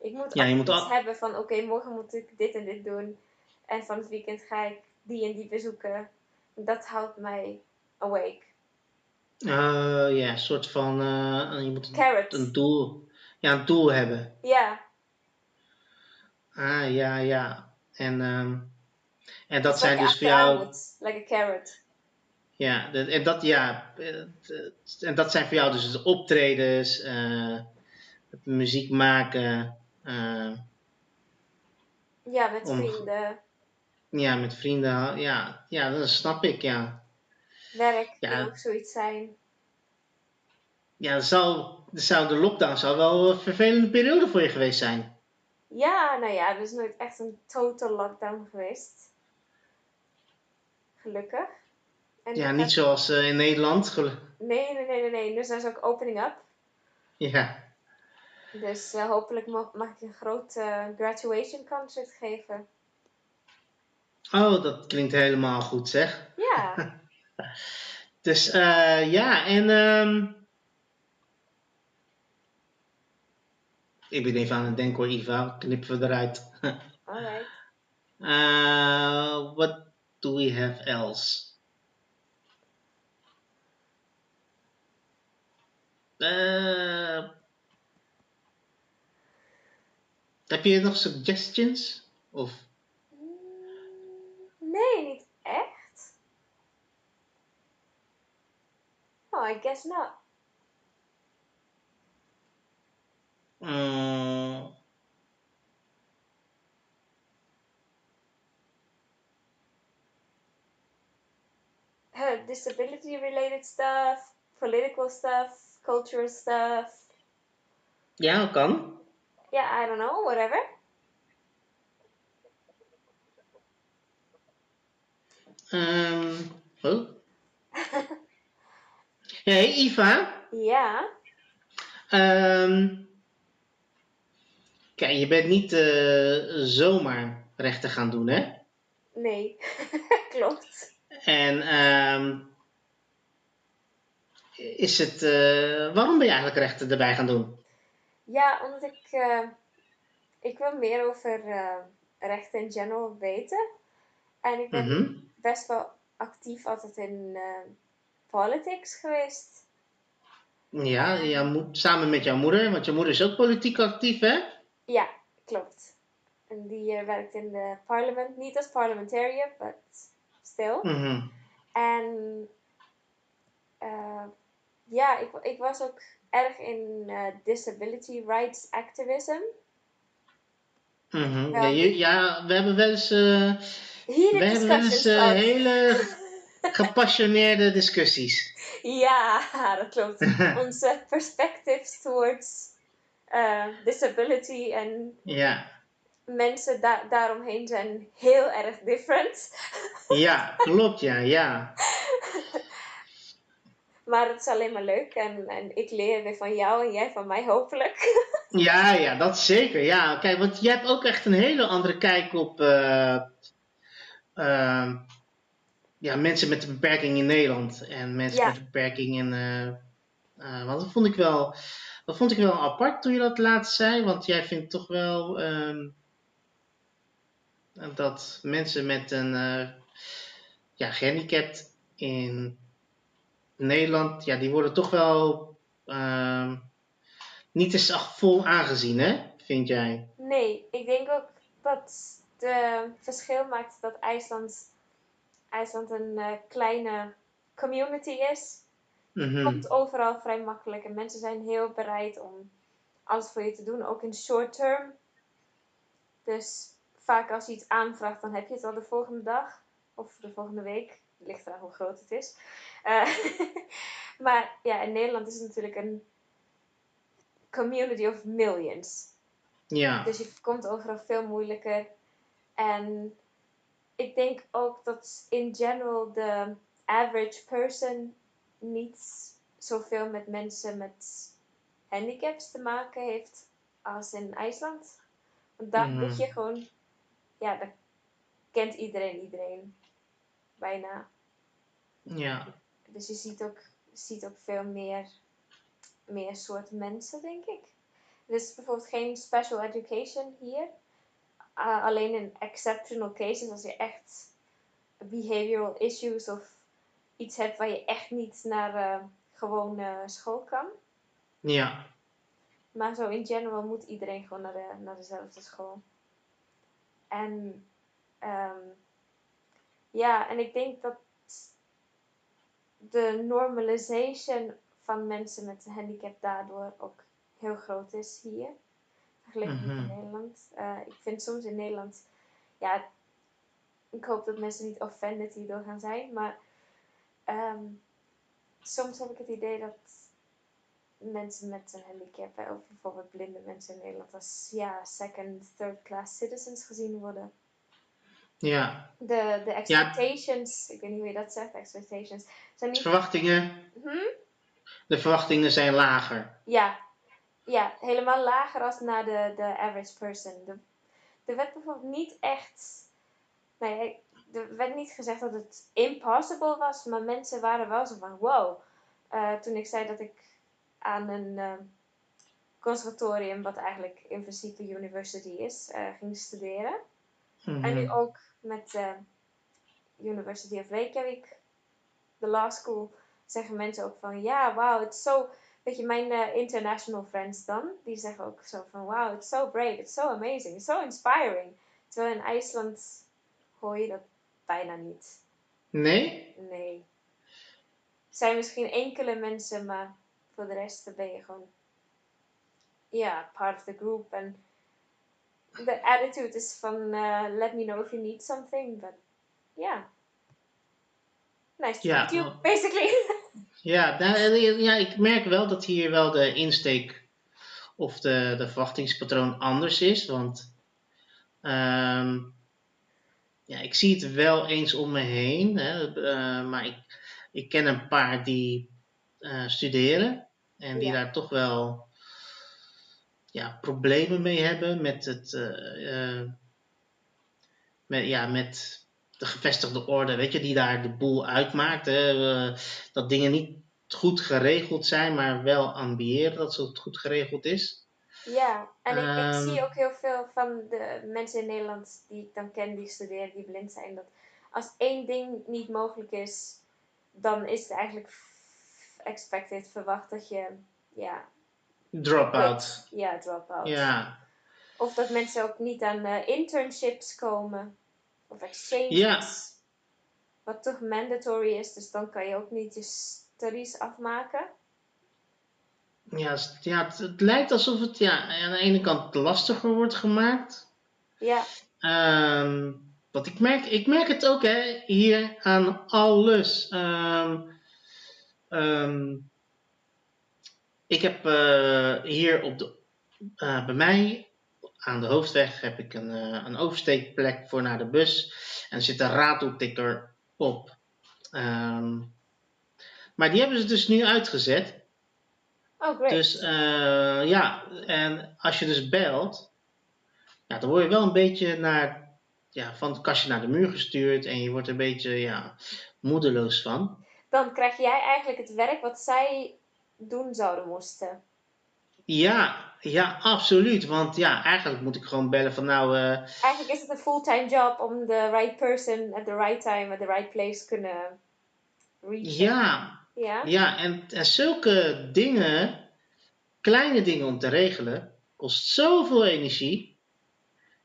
Ik moet Ja, moet iets al- hebben van oké, morgen moet ik dit en dit doen. En van het weekend ga ik die en die bezoeken. Dat houdt mij awake. Oh ja, een soort van. eh, je moet een, Carrot. een doel. Ja, een doel hebben. Ja, Ah ja, ja. En, ehm, en dat zijn dus voor jou. moet, Like a carrot. Ja, en dat, ja, eh, en dat zijn voor jou dus de optredens, muziek maken, Ja, met Om- vrienden. ja, met vrienden, ja, ja, dat snap ik, ja. Werk Ja. kan ook zoiets zijn. Ja, dat zou, dat zou de lockdown zou wel een vervelende periode voor je geweest zijn. Ja, nou ja, er is nooit echt een total lockdown geweest. Gelukkig. En Ja, niet heb- zoals eh, in Nederland. Nee, nee, nee, nee, nee. Nu zijn ze ook opening up. Ja, Dus eh, hopelijk mag, mag ik een groot eh, graduation concert geven. oh, dat klinkt helemaal goed zeg. Ja, Dus eh, ja, en ehm, ik ben even aan het denken hoor, Iva, knippen we eruit. alright. Uh, what do we have else? Uh, heb je nog suggestions? Of, Mm, Nee, niet echt. Oh, I guess not. mm, Uh, disability related stuff, political stuff, cultural stuff. ja, kan. Yeah, I don't know, whatever. Ehm, oh. Hey, Iva. ja, Ehm, kijk, je bent niet eh, zomaar rechten gaan doen, hè? nee, klopt. En ehm, is het, eh, waarom ben je eigenlijk rechten erbij gaan doen? Ja, omdat ik, eh, ik wil meer over eh, rechten in general weten. En ik ben Mhm. best wel actief altijd in eh, politics geweest. Ja, ja samen met jouw moeder, want je moeder is ook politiek actief, hè? Ja, klopt. En die werkt in de parlement, niet als parliamentariër, but still. Mhm. En ja, ik, ik was ook erg in eh, disability rights activism. Mhm. Ja. Ja, je- ja, we hebben wel eens, eh, we hebben wel eens eh, hele gepassioneerde discussies. Ja, dat klopt. Onze perspectives towards disability en Ja, mensen da daaromheen zijn heel erg different. ja, klopt, ja, ja. Maar het is alleen maar leuk en, en ik leer weer van jou en jij van mij hopelijk. Ja, ja, dat zeker. Ja, kijk, want jij hebt ook echt een hele andere kijk op eh, eh, ja, mensen met een beperking in Nederland en mensen Ja. met een beperking in. eh, want dat vond ik wel, dat vond ik wel apart toen je dat laatst zei, want jij vindt toch wel ehm, dat mensen met een ja, gehandicap in Nederland, ja, die worden toch wel ehm, niet eens vol aangezien, hè? Vind jij? Nee, ik denk ook dat het verschil maakt dat IJsland, IJsland een eh, kleine community is. Mhm. komt overal vrij makkelijk. En mensen zijn heel bereid om alles voor je te doen, ook in short term. Dus vaak als je iets aanvraagt, dan heb je het al de volgende dag. Of de volgende week. Het ligt eraan hoe groot het is. Eh, maar ja, in Nederland is het natuurlijk een community of millions. Ja. Dus je komt overal veel moeilijker. En ik denk ook dat in general de average person niet zoveel met mensen met handicaps te maken heeft als in IJsland. Want daar Mhm. moet je gewoon, ja, daar kent iedereen iedereen. Bijna. Ja. Dus je ziet ook, ziet ook veel meer, meer soorten mensen, denk ik. Er is bijvoorbeeld geen special education hier. Uh, alleen in exceptional cases, als je echt behavioral issues of iets hebt waar je echt niet naar eh gewone school kan. Ja. Maar zo in general moet iedereen gewoon naar, de, naar dezelfde school. En ehm, ja, en ik denk dat de normalization van mensen met een handicap daardoor ook heel groot is hier. Vergeleken met Mhm. Nederland. Eh, ik vind soms in Nederland, ja, ik hoop dat mensen niet offended hierdoor gaan zijn, maar ehm, soms heb ik het idee dat mensen met een handicap, of bijvoorbeeld blinde mensen in Nederland, als ja, second, third class citizens gezien worden. Ja. De, de expectations, ik weet niet hoe je dat zegt, expectations, zijn niet. Verwachtingen. Hm? De verwachtingen zijn lager. Ja, ja, helemaal lager als naar de, de average person. De, er werd bijvoorbeeld niet echt. Nee, er werd niet gezegd dat het impossible was, maar mensen waren wel zo van wow. Eh, toen ik zei dat ik aan een eh, conservatorium, wat eigenlijk in principe university is, eh, ging studeren. Mhm. En nu ook met de University of Reykjavik, de law school, zeggen mensen ook van ja, wauw, het is zo. Weet je, mijn eh, international friends dan, die zeggen ook zo van wow, it's so brave, it's so amazing, it's so inspiring. Terwijl in IJsland hoor je dat bijna niet. Nee? Nee. Er zijn misschien enkele mensen, maar voor de rest ben je gewoon, ja, part of the group. En de attitude is van, eh, let me know if you need something, but yeah. Nice to Ja, meet you, basically. Ja, eh, ja, ik merk wel dat hier wel de insteek of de, de verwachtingspatroon anders is. Want ehm, ja, ik zie het wel eens om me heen. Hè, eh, maar ik, ik ken een paar die studeren. En die Ja. daar toch wel ja, problemen mee hebben met het. eh, eh, met, ja, met de gevestigde orde, weet je, die daar de boel uitmaakt. Hè, eh, dat dingen niet goed geregeld zijn, maar wel ambiëren dat het goed geregeld is. ja, en ik, ik Ehm. zie ook heel veel van de mensen in Nederland die ik dan ken, die studeren, die blind zijn, dat als één ding niet mogelijk is, dan is het eigenlijk expected, verwacht dat je, ja, Drop-out. Ja, drop-out. Ja. Of dat mensen ook niet aan eh, internships komen. Of exchanges. Ja. Wat toch mandatory is, dus dan kan je ook niet je studies afmaken. Ja, ja het, het lijkt alsof het ja, aan de ene kant lastiger wordt gemaakt. Ja, Ehm, want ik merk, ik merk het ook hè, hier aan alles. Ehm, ik heb eh, hier op de, eh, bij mij aan de hoofdweg heb ik een, eh, een oversteekplek voor naar de bus. En er zit een rateltikker op. Ehm, maar die hebben ze dus nu uitgezet. oh great. Dus ja, en als je dus belt, ja, dan word je wel een beetje naar, ja, van het kastje naar de muur gestuurd en je wordt er een beetje ja, moedeloos van. Dan krijg jij eigenlijk het werk wat zij doen zouden moesten. Ja, ja, absoluut. Want ja, eigenlijk moet ik gewoon bellen van nou, eh, Eigenlijk is het een fulltime job om de right person at the right time at the right place kunnen reachen. ja, Ja? ja, en, en zulke dingen, kleine dingen om te regelen, kost zoveel energie.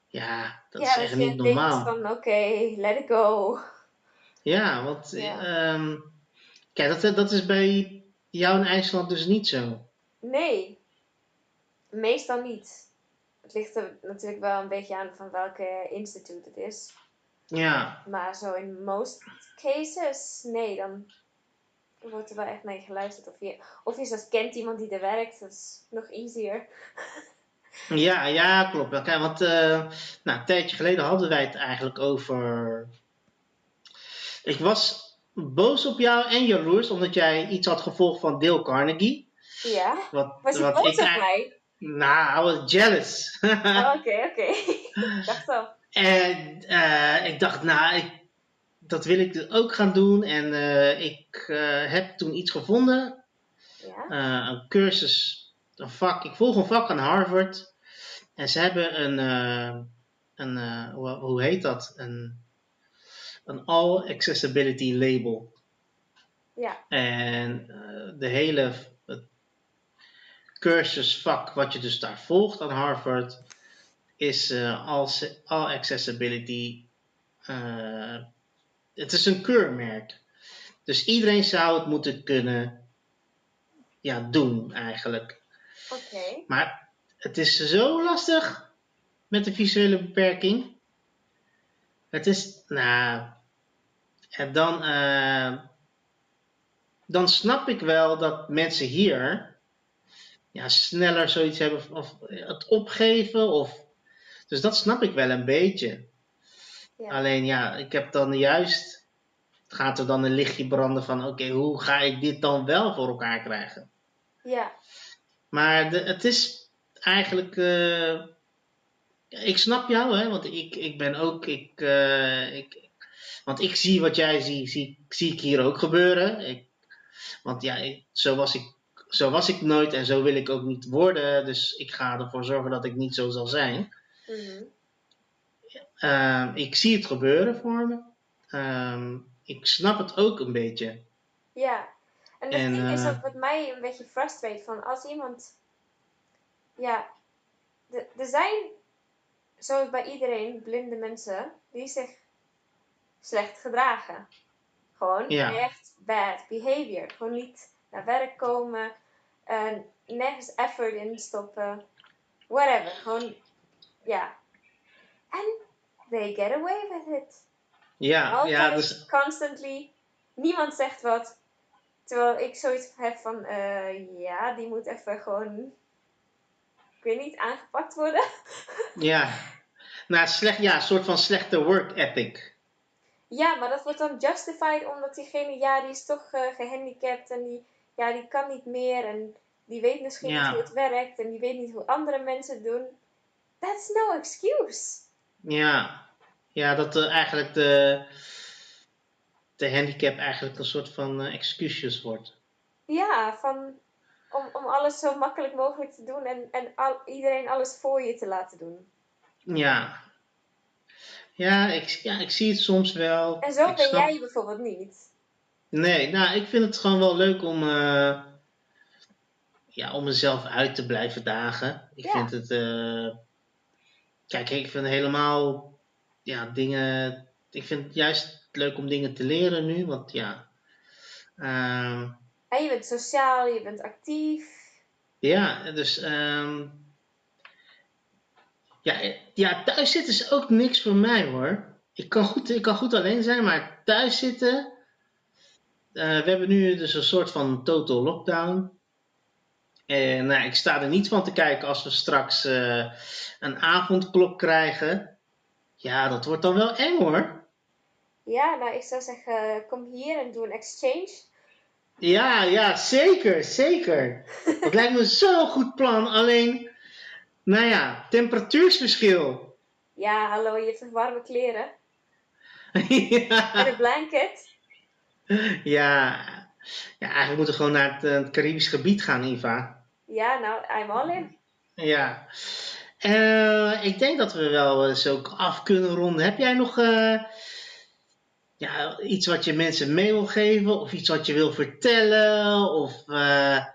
Ja, dat Ja, is echt niet normaal. van oké, let it go. Ja, want Ja. ehm, kijk, dat, dat is bij jou in IJsland dus niet zo. Nee, meestal niet. Het ligt er natuurlijk wel een beetje aan van welke instituut het is. Ja, Maar zo in most cases, nee, dan wordt er wel echt naar je geluisterd. Of je, of je zelfs kent iemand die er werkt, dat is nog easier. ja, ja klopt. Oké, want eh, nou, een tijdje geleden hadden wij het eigenlijk over. Ik was boos op jou en jaloers omdat jij iets had gevolgd van Dale Carnegie. Ja? Wat, Was je boos op mij? Nou, I was jealous. Oh, Oké, oké. Ik dacht al. En eh, ik dacht, nou, ik, dat wil ik dus ook gaan doen. En eh, ik eh, heb toen iets gevonden. Ja? een cursus, een vak. Ik volg een vak aan Harvard. En ze hebben een, een hoe, hoe heet dat? Een, een All Accessibility Label. Ja. En eh, de hele cursusvak wat je dus daar volgt aan Harvard is all, all Accessibility. eh, het is een keurmerk. Dus iedereen zou het moeten kunnen ja, doen eigenlijk. Oké. Maar het is zo lastig met de visuele beperking. Het is, nou, en dan, eh, dan snap ik wel dat mensen hier ja, sneller zoiets hebben of het opgeven. Of, dus dat snap ik wel een beetje. Ja. Alleen ja, ik heb dan juist, gaat er dan een lichtje branden van oké, hoe ga ik dit dan wel voor elkaar krijgen? Ja. Maar de, het is eigenlijk. eh, ik snap jou, hè, want ik, ik ben ook. Ik, eh, ik, want ik zie wat jij ziet, zie, zie ik hier ook gebeuren. Ik, want ja, ik- zo, was ik, zo was ik nooit en zo wil ik ook niet worden. Dus ik ga ervoor zorgen dat ik niet zo zal zijn. Mhm. Ehm, ik zie het gebeuren voor me. Ehm, ik snap het ook een beetje. Ja, en het En, ding is eh, ook wat mij een beetje frustreert van als iemand, ja, er zijn, zoals bij iedereen, blinde mensen die zich slecht gedragen. Gewoon Ja. echt bad behavior. Gewoon niet naar werk komen, eh, nergens effort in stoppen, whatever. Gewoon, ja. En they get away with it. Ja, Altijd, ja dus, constantly. Niemand zegt wat. Terwijl ik zoiets heb van, eh, ja, die moet even gewoon, ik weet niet, aangepakt worden. ja. Nou, slecht, ja, een soort van slechte work ethic. ja, maar dat wordt dan justified omdat diegene, ja, die is toch eh, gehandicapt en die, ja, die kan niet meer en die weet misschien Ja. niet hoe het werkt en die weet niet hoe andere mensen het doen. That's no excuse. Ja, ja dat eh, eigenlijk de, de handicap eigenlijk een soort van eh, excuses wordt. Ja, van, om, om alles zo makkelijk mogelijk te doen en, en al, iedereen alles voor je te laten doen. Ja. Ja ik, ja, ik zie het soms wel. En zo Ik ben snap- jij bijvoorbeeld niet. Nee, nou, ik vind het gewoon wel leuk om, eh, ja, om mezelf uit te blijven dagen. Ik Ja. vind het, eh, kijk, ik vind helemaal, ja, dingen, ik vind het juist leuk om dingen te leren nu, want ja, ehm, Je bent sociaal, je bent actief. Ja, dus ehm ja, eh, ja, thuis zitten is ook niks voor mij hoor. Ik kan goed, ik kan goed alleen zijn, maar thuis zitten. eh, we hebben nu dus een soort van total lockdown. En nou, ik sta er niet van te kijken als we straks eh, een avondklok krijgen. Ja, dat wordt dan wel eng hoor. Ja, nou ik zou zeggen, kom hier en doe een exchange. Ja, ja, zeker, zeker. Dat lijkt me zo'n goed plan. Alleen, nou ja, temperatuursverschil. Ja, hallo, je hebt warme kleren. En ja, een blanket. ja, ja, eigenlijk moeten we gewoon naar het, eh, het Caribisch gebied gaan, Iva. Ja, nou, I'm all in. Ja. Eh, ik denk dat we wel eens ook af kunnen ronden. Heb jij nog eh, ja, iets wat je mensen mee wil geven? Of iets wat je wil vertellen? Of, eh,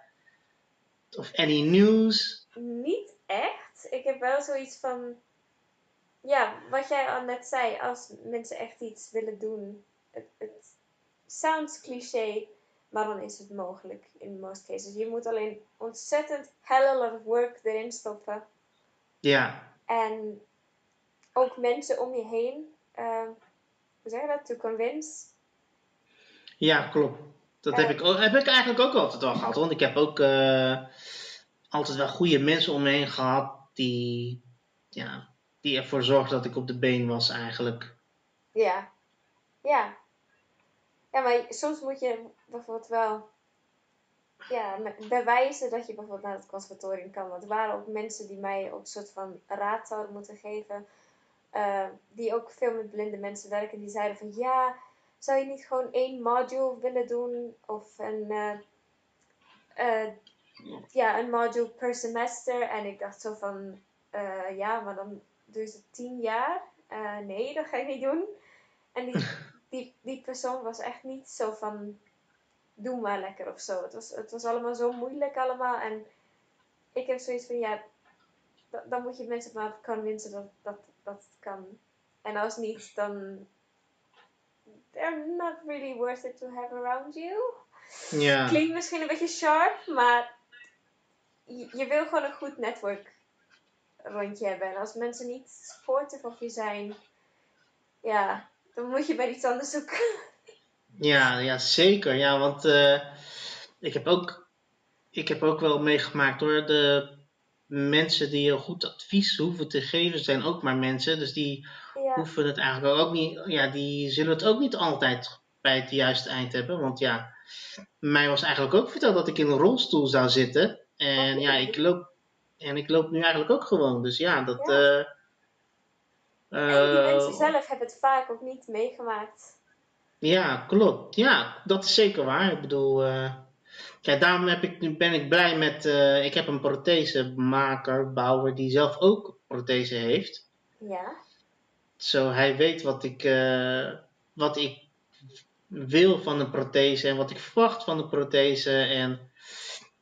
of any news? Niet echt. Ik heb wel zoiets van... Ja, wat jij al net zei. Als mensen echt iets willen doen. Het, het sounds cliché. Maar dan is het mogelijk in most cases. Je moet alleen ontzettend hell lot of work erin stoppen. Ja, En ook mensen om je heen, eh, zeg je dat, to convince. ja klopt. Dat heb, ik, ook- heb ik eigenlijk ook altijd al gehad. Want ik heb ook eh, altijd wel goede mensen om me heen gehad die, ja, die ervoor zorgden dat ik op de been was eigenlijk. Ja. Ja. Ja, maar soms moet je bijvoorbeeld wel ja, bewijzen dat je bijvoorbeeld naar het conservatorium kan. Want er waren ook mensen die mij ook een soort van raad zouden moeten geven. Eh, die ook veel met blinde mensen werken. Die zeiden van ja, zou je niet gewoon één module willen doen? Of een, eh, eh, ja, een module per semester. En ik dacht zo van ja, maar dan doe je het tien jaar. Nee, dat ga ik niet doen. En die, die, die persoon was echt niet zo van, doe maar lekker of zo. Het was, het was allemaal zo moeilijk allemaal. En ik heb zoiets van, ja, da- dan moet je mensen maar convincen dat, dat, dat het kan. En als niet, dan they're not really worth it to have around you. Ja, Klinkt misschien een beetje sharp, maar je, je wil gewoon een goed netwerk rondje hebben. En als mensen niet supportive of je zijn, ja, dan moet je bij iets anders zoeken. ja, ja zeker. Ja, want eh, ik, heb ook, ik heb ook wel meegemaakt hoor. De mensen die een goed advies hoeven te geven zijn ook maar mensen. Dus die Ja, hoeven het eigenlijk ook niet, ja, die zullen het ook niet altijd bij het juiste eind hebben. Want ja, mij was eigenlijk ook verteld dat ik in een rolstoel zou zitten. En Oh, ja, ik loop, en ik loop nu eigenlijk ook gewoon. Dus ja, dat. Ja. eh, en die eh, mensen zelf hebben het vaak ook niet meegemaakt. Ja, klopt. Ja, dat is zeker waar. Ik bedoel, eh, kijk, daarom heb ik, ben ik blij met, eh, ik heb een prothesemaker, bouwer, die zelf ook prothese heeft. Ja, Zo, hij weet wat ik, eh, wat ik wil van een prothese en wat ik verwacht van een prothese. En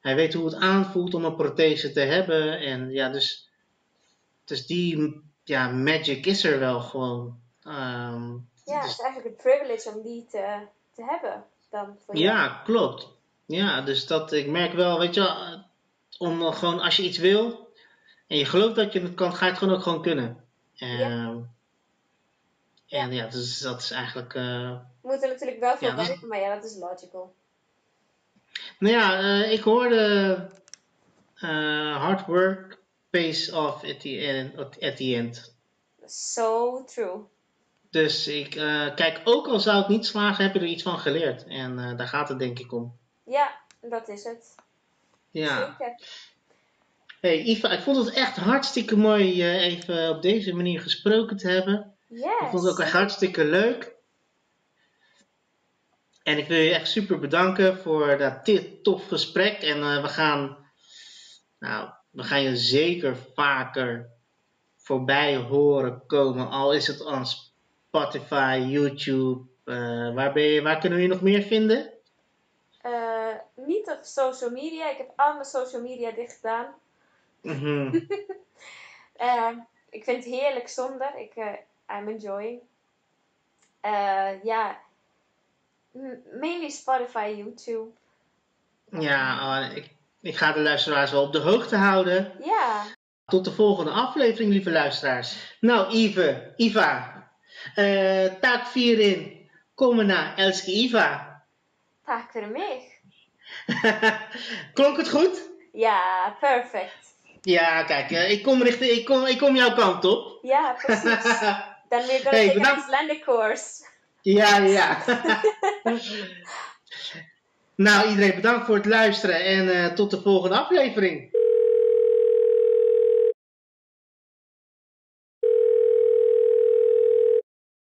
hij weet hoe het aanvoelt om een prothese te hebben. En ja, dus, dus die ja, magic is er wel gewoon. Ehm, ja het dus- is eigenlijk een privilege om die te, te hebben dan voor Ja, klopt. Ja, dus dat ik merk wel, weet je eh, om gewoon als je iets wil en je gelooft dat je het kan, ga je het gewoon ook gewoon kunnen. Ehm, En ja, dus dat is eigenlijk. eh, Je moet er natuurlijk wel veel Ja, dat- maar ja, dat is logical. Nou ja, eh, ik hoorde eh, hard work pays off at the end. At the end. So true. Dus ik, eh, kijk, ook al zou ik niet slagen, heb je er iets van geleerd. En eh, daar gaat het denk ik om. Ja, dat is het. Ja. Zeker. Hey Iva, ik vond het echt hartstikke mooi eh, even op deze manier gesproken te hebben. Yes. Ik vond het ook echt hartstikke leuk. En ik wil je echt super bedanken voor dat dit tof gesprek. En eh, we gaan, nou, we gaan je zeker vaker voorbij horen komen. Al is het aan Spotify, YouTube. eh, waar, ben je, waar kunnen we je nog meer vinden? Niet op social media. Ik heb al mijn social media dicht gedaan. Mhm. Eh, ik vind het heerlijk zonder. Ik, eh, I'm enjoying. Eh, ja. Mainly Spotify, YouTube. Ja, eh, ik, ik ga de luisteraars wel op de hoogte houden. Ja. Tot de volgende aflevering, lieve luisteraars. Nou, Ive, Iva, taak 4 in. Kom naar Elske Iva. Tack för mig. Klonk het goed? Ja, perfect. Ja, kijk, eh, ik, kom richting, ik, kom, ik kom jouw kant op. Ja, precies. Dan weer gonna Hey, bedankt. Icelandic course. ja, ja. nou, iedereen bedankt voor het luisteren en eh, tot de volgende aflevering.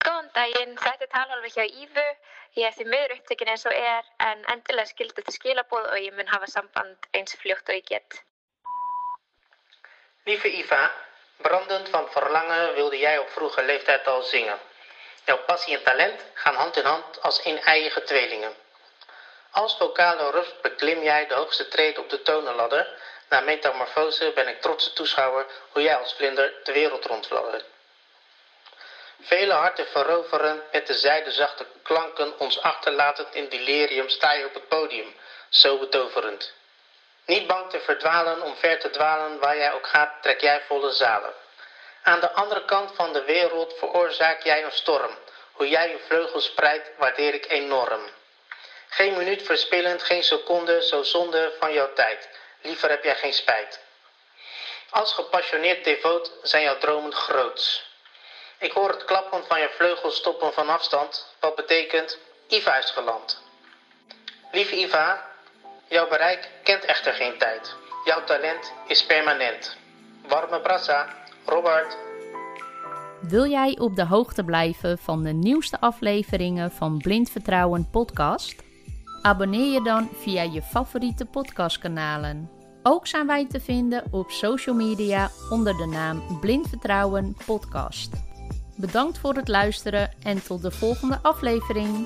Góðan daginn, þetta er talalveg hjá Ífu. Ég er því miður upptekinn eins og er, en endilega skildu þetta skilaboð og ég mun hafa samband eins fljótt og ég get. Lieve Iva, brandend van verlangen wilde jij op vroege leeftijd al zingen. Jouw passie en talent gaan hand in hand als een-eiige tweelingen. Als vocale beklim jij de hoogste treed op de tonenladder. Na metamorfose ben ik trotse toeschouwer hoe jij als vlinder de wereld rondfladdert. Vele harten veroveren met de zijdezachte klanken ons achterlatend in delirium sta je op het podium, zo betoverend. Niet bang te verdwalen om ver te dwalen, waar jij ook gaat, trek jij volle zalen. Aan de andere kant van de wereld veroorzaak jij een storm. Hoe jij je vleugels spreidt, waardeer ik enorm. Geen minuut verspillend, geen seconde, zo zonde van jouw tijd. Liever heb jij geen spijt. Als gepassioneerd devoot zijn jouw dromen groots. Ik hoor het klappen van je vleugels stoppen van afstand, wat betekent Iva is geland. Lieve Iva, jouw bereik kent echter geen tijd. Jouw talent is permanent. Warme brassa, Robert. Wil jij op de hoogte blijven van de nieuwste afleveringen van Blind Vertrouwen podcast? Abonneer je dan via je favoriete podcastkanalen. Ook zijn wij te vinden op social media onder de naam Blind Vertrouwen podcast. Bedankt voor het luisteren en tot de volgende aflevering.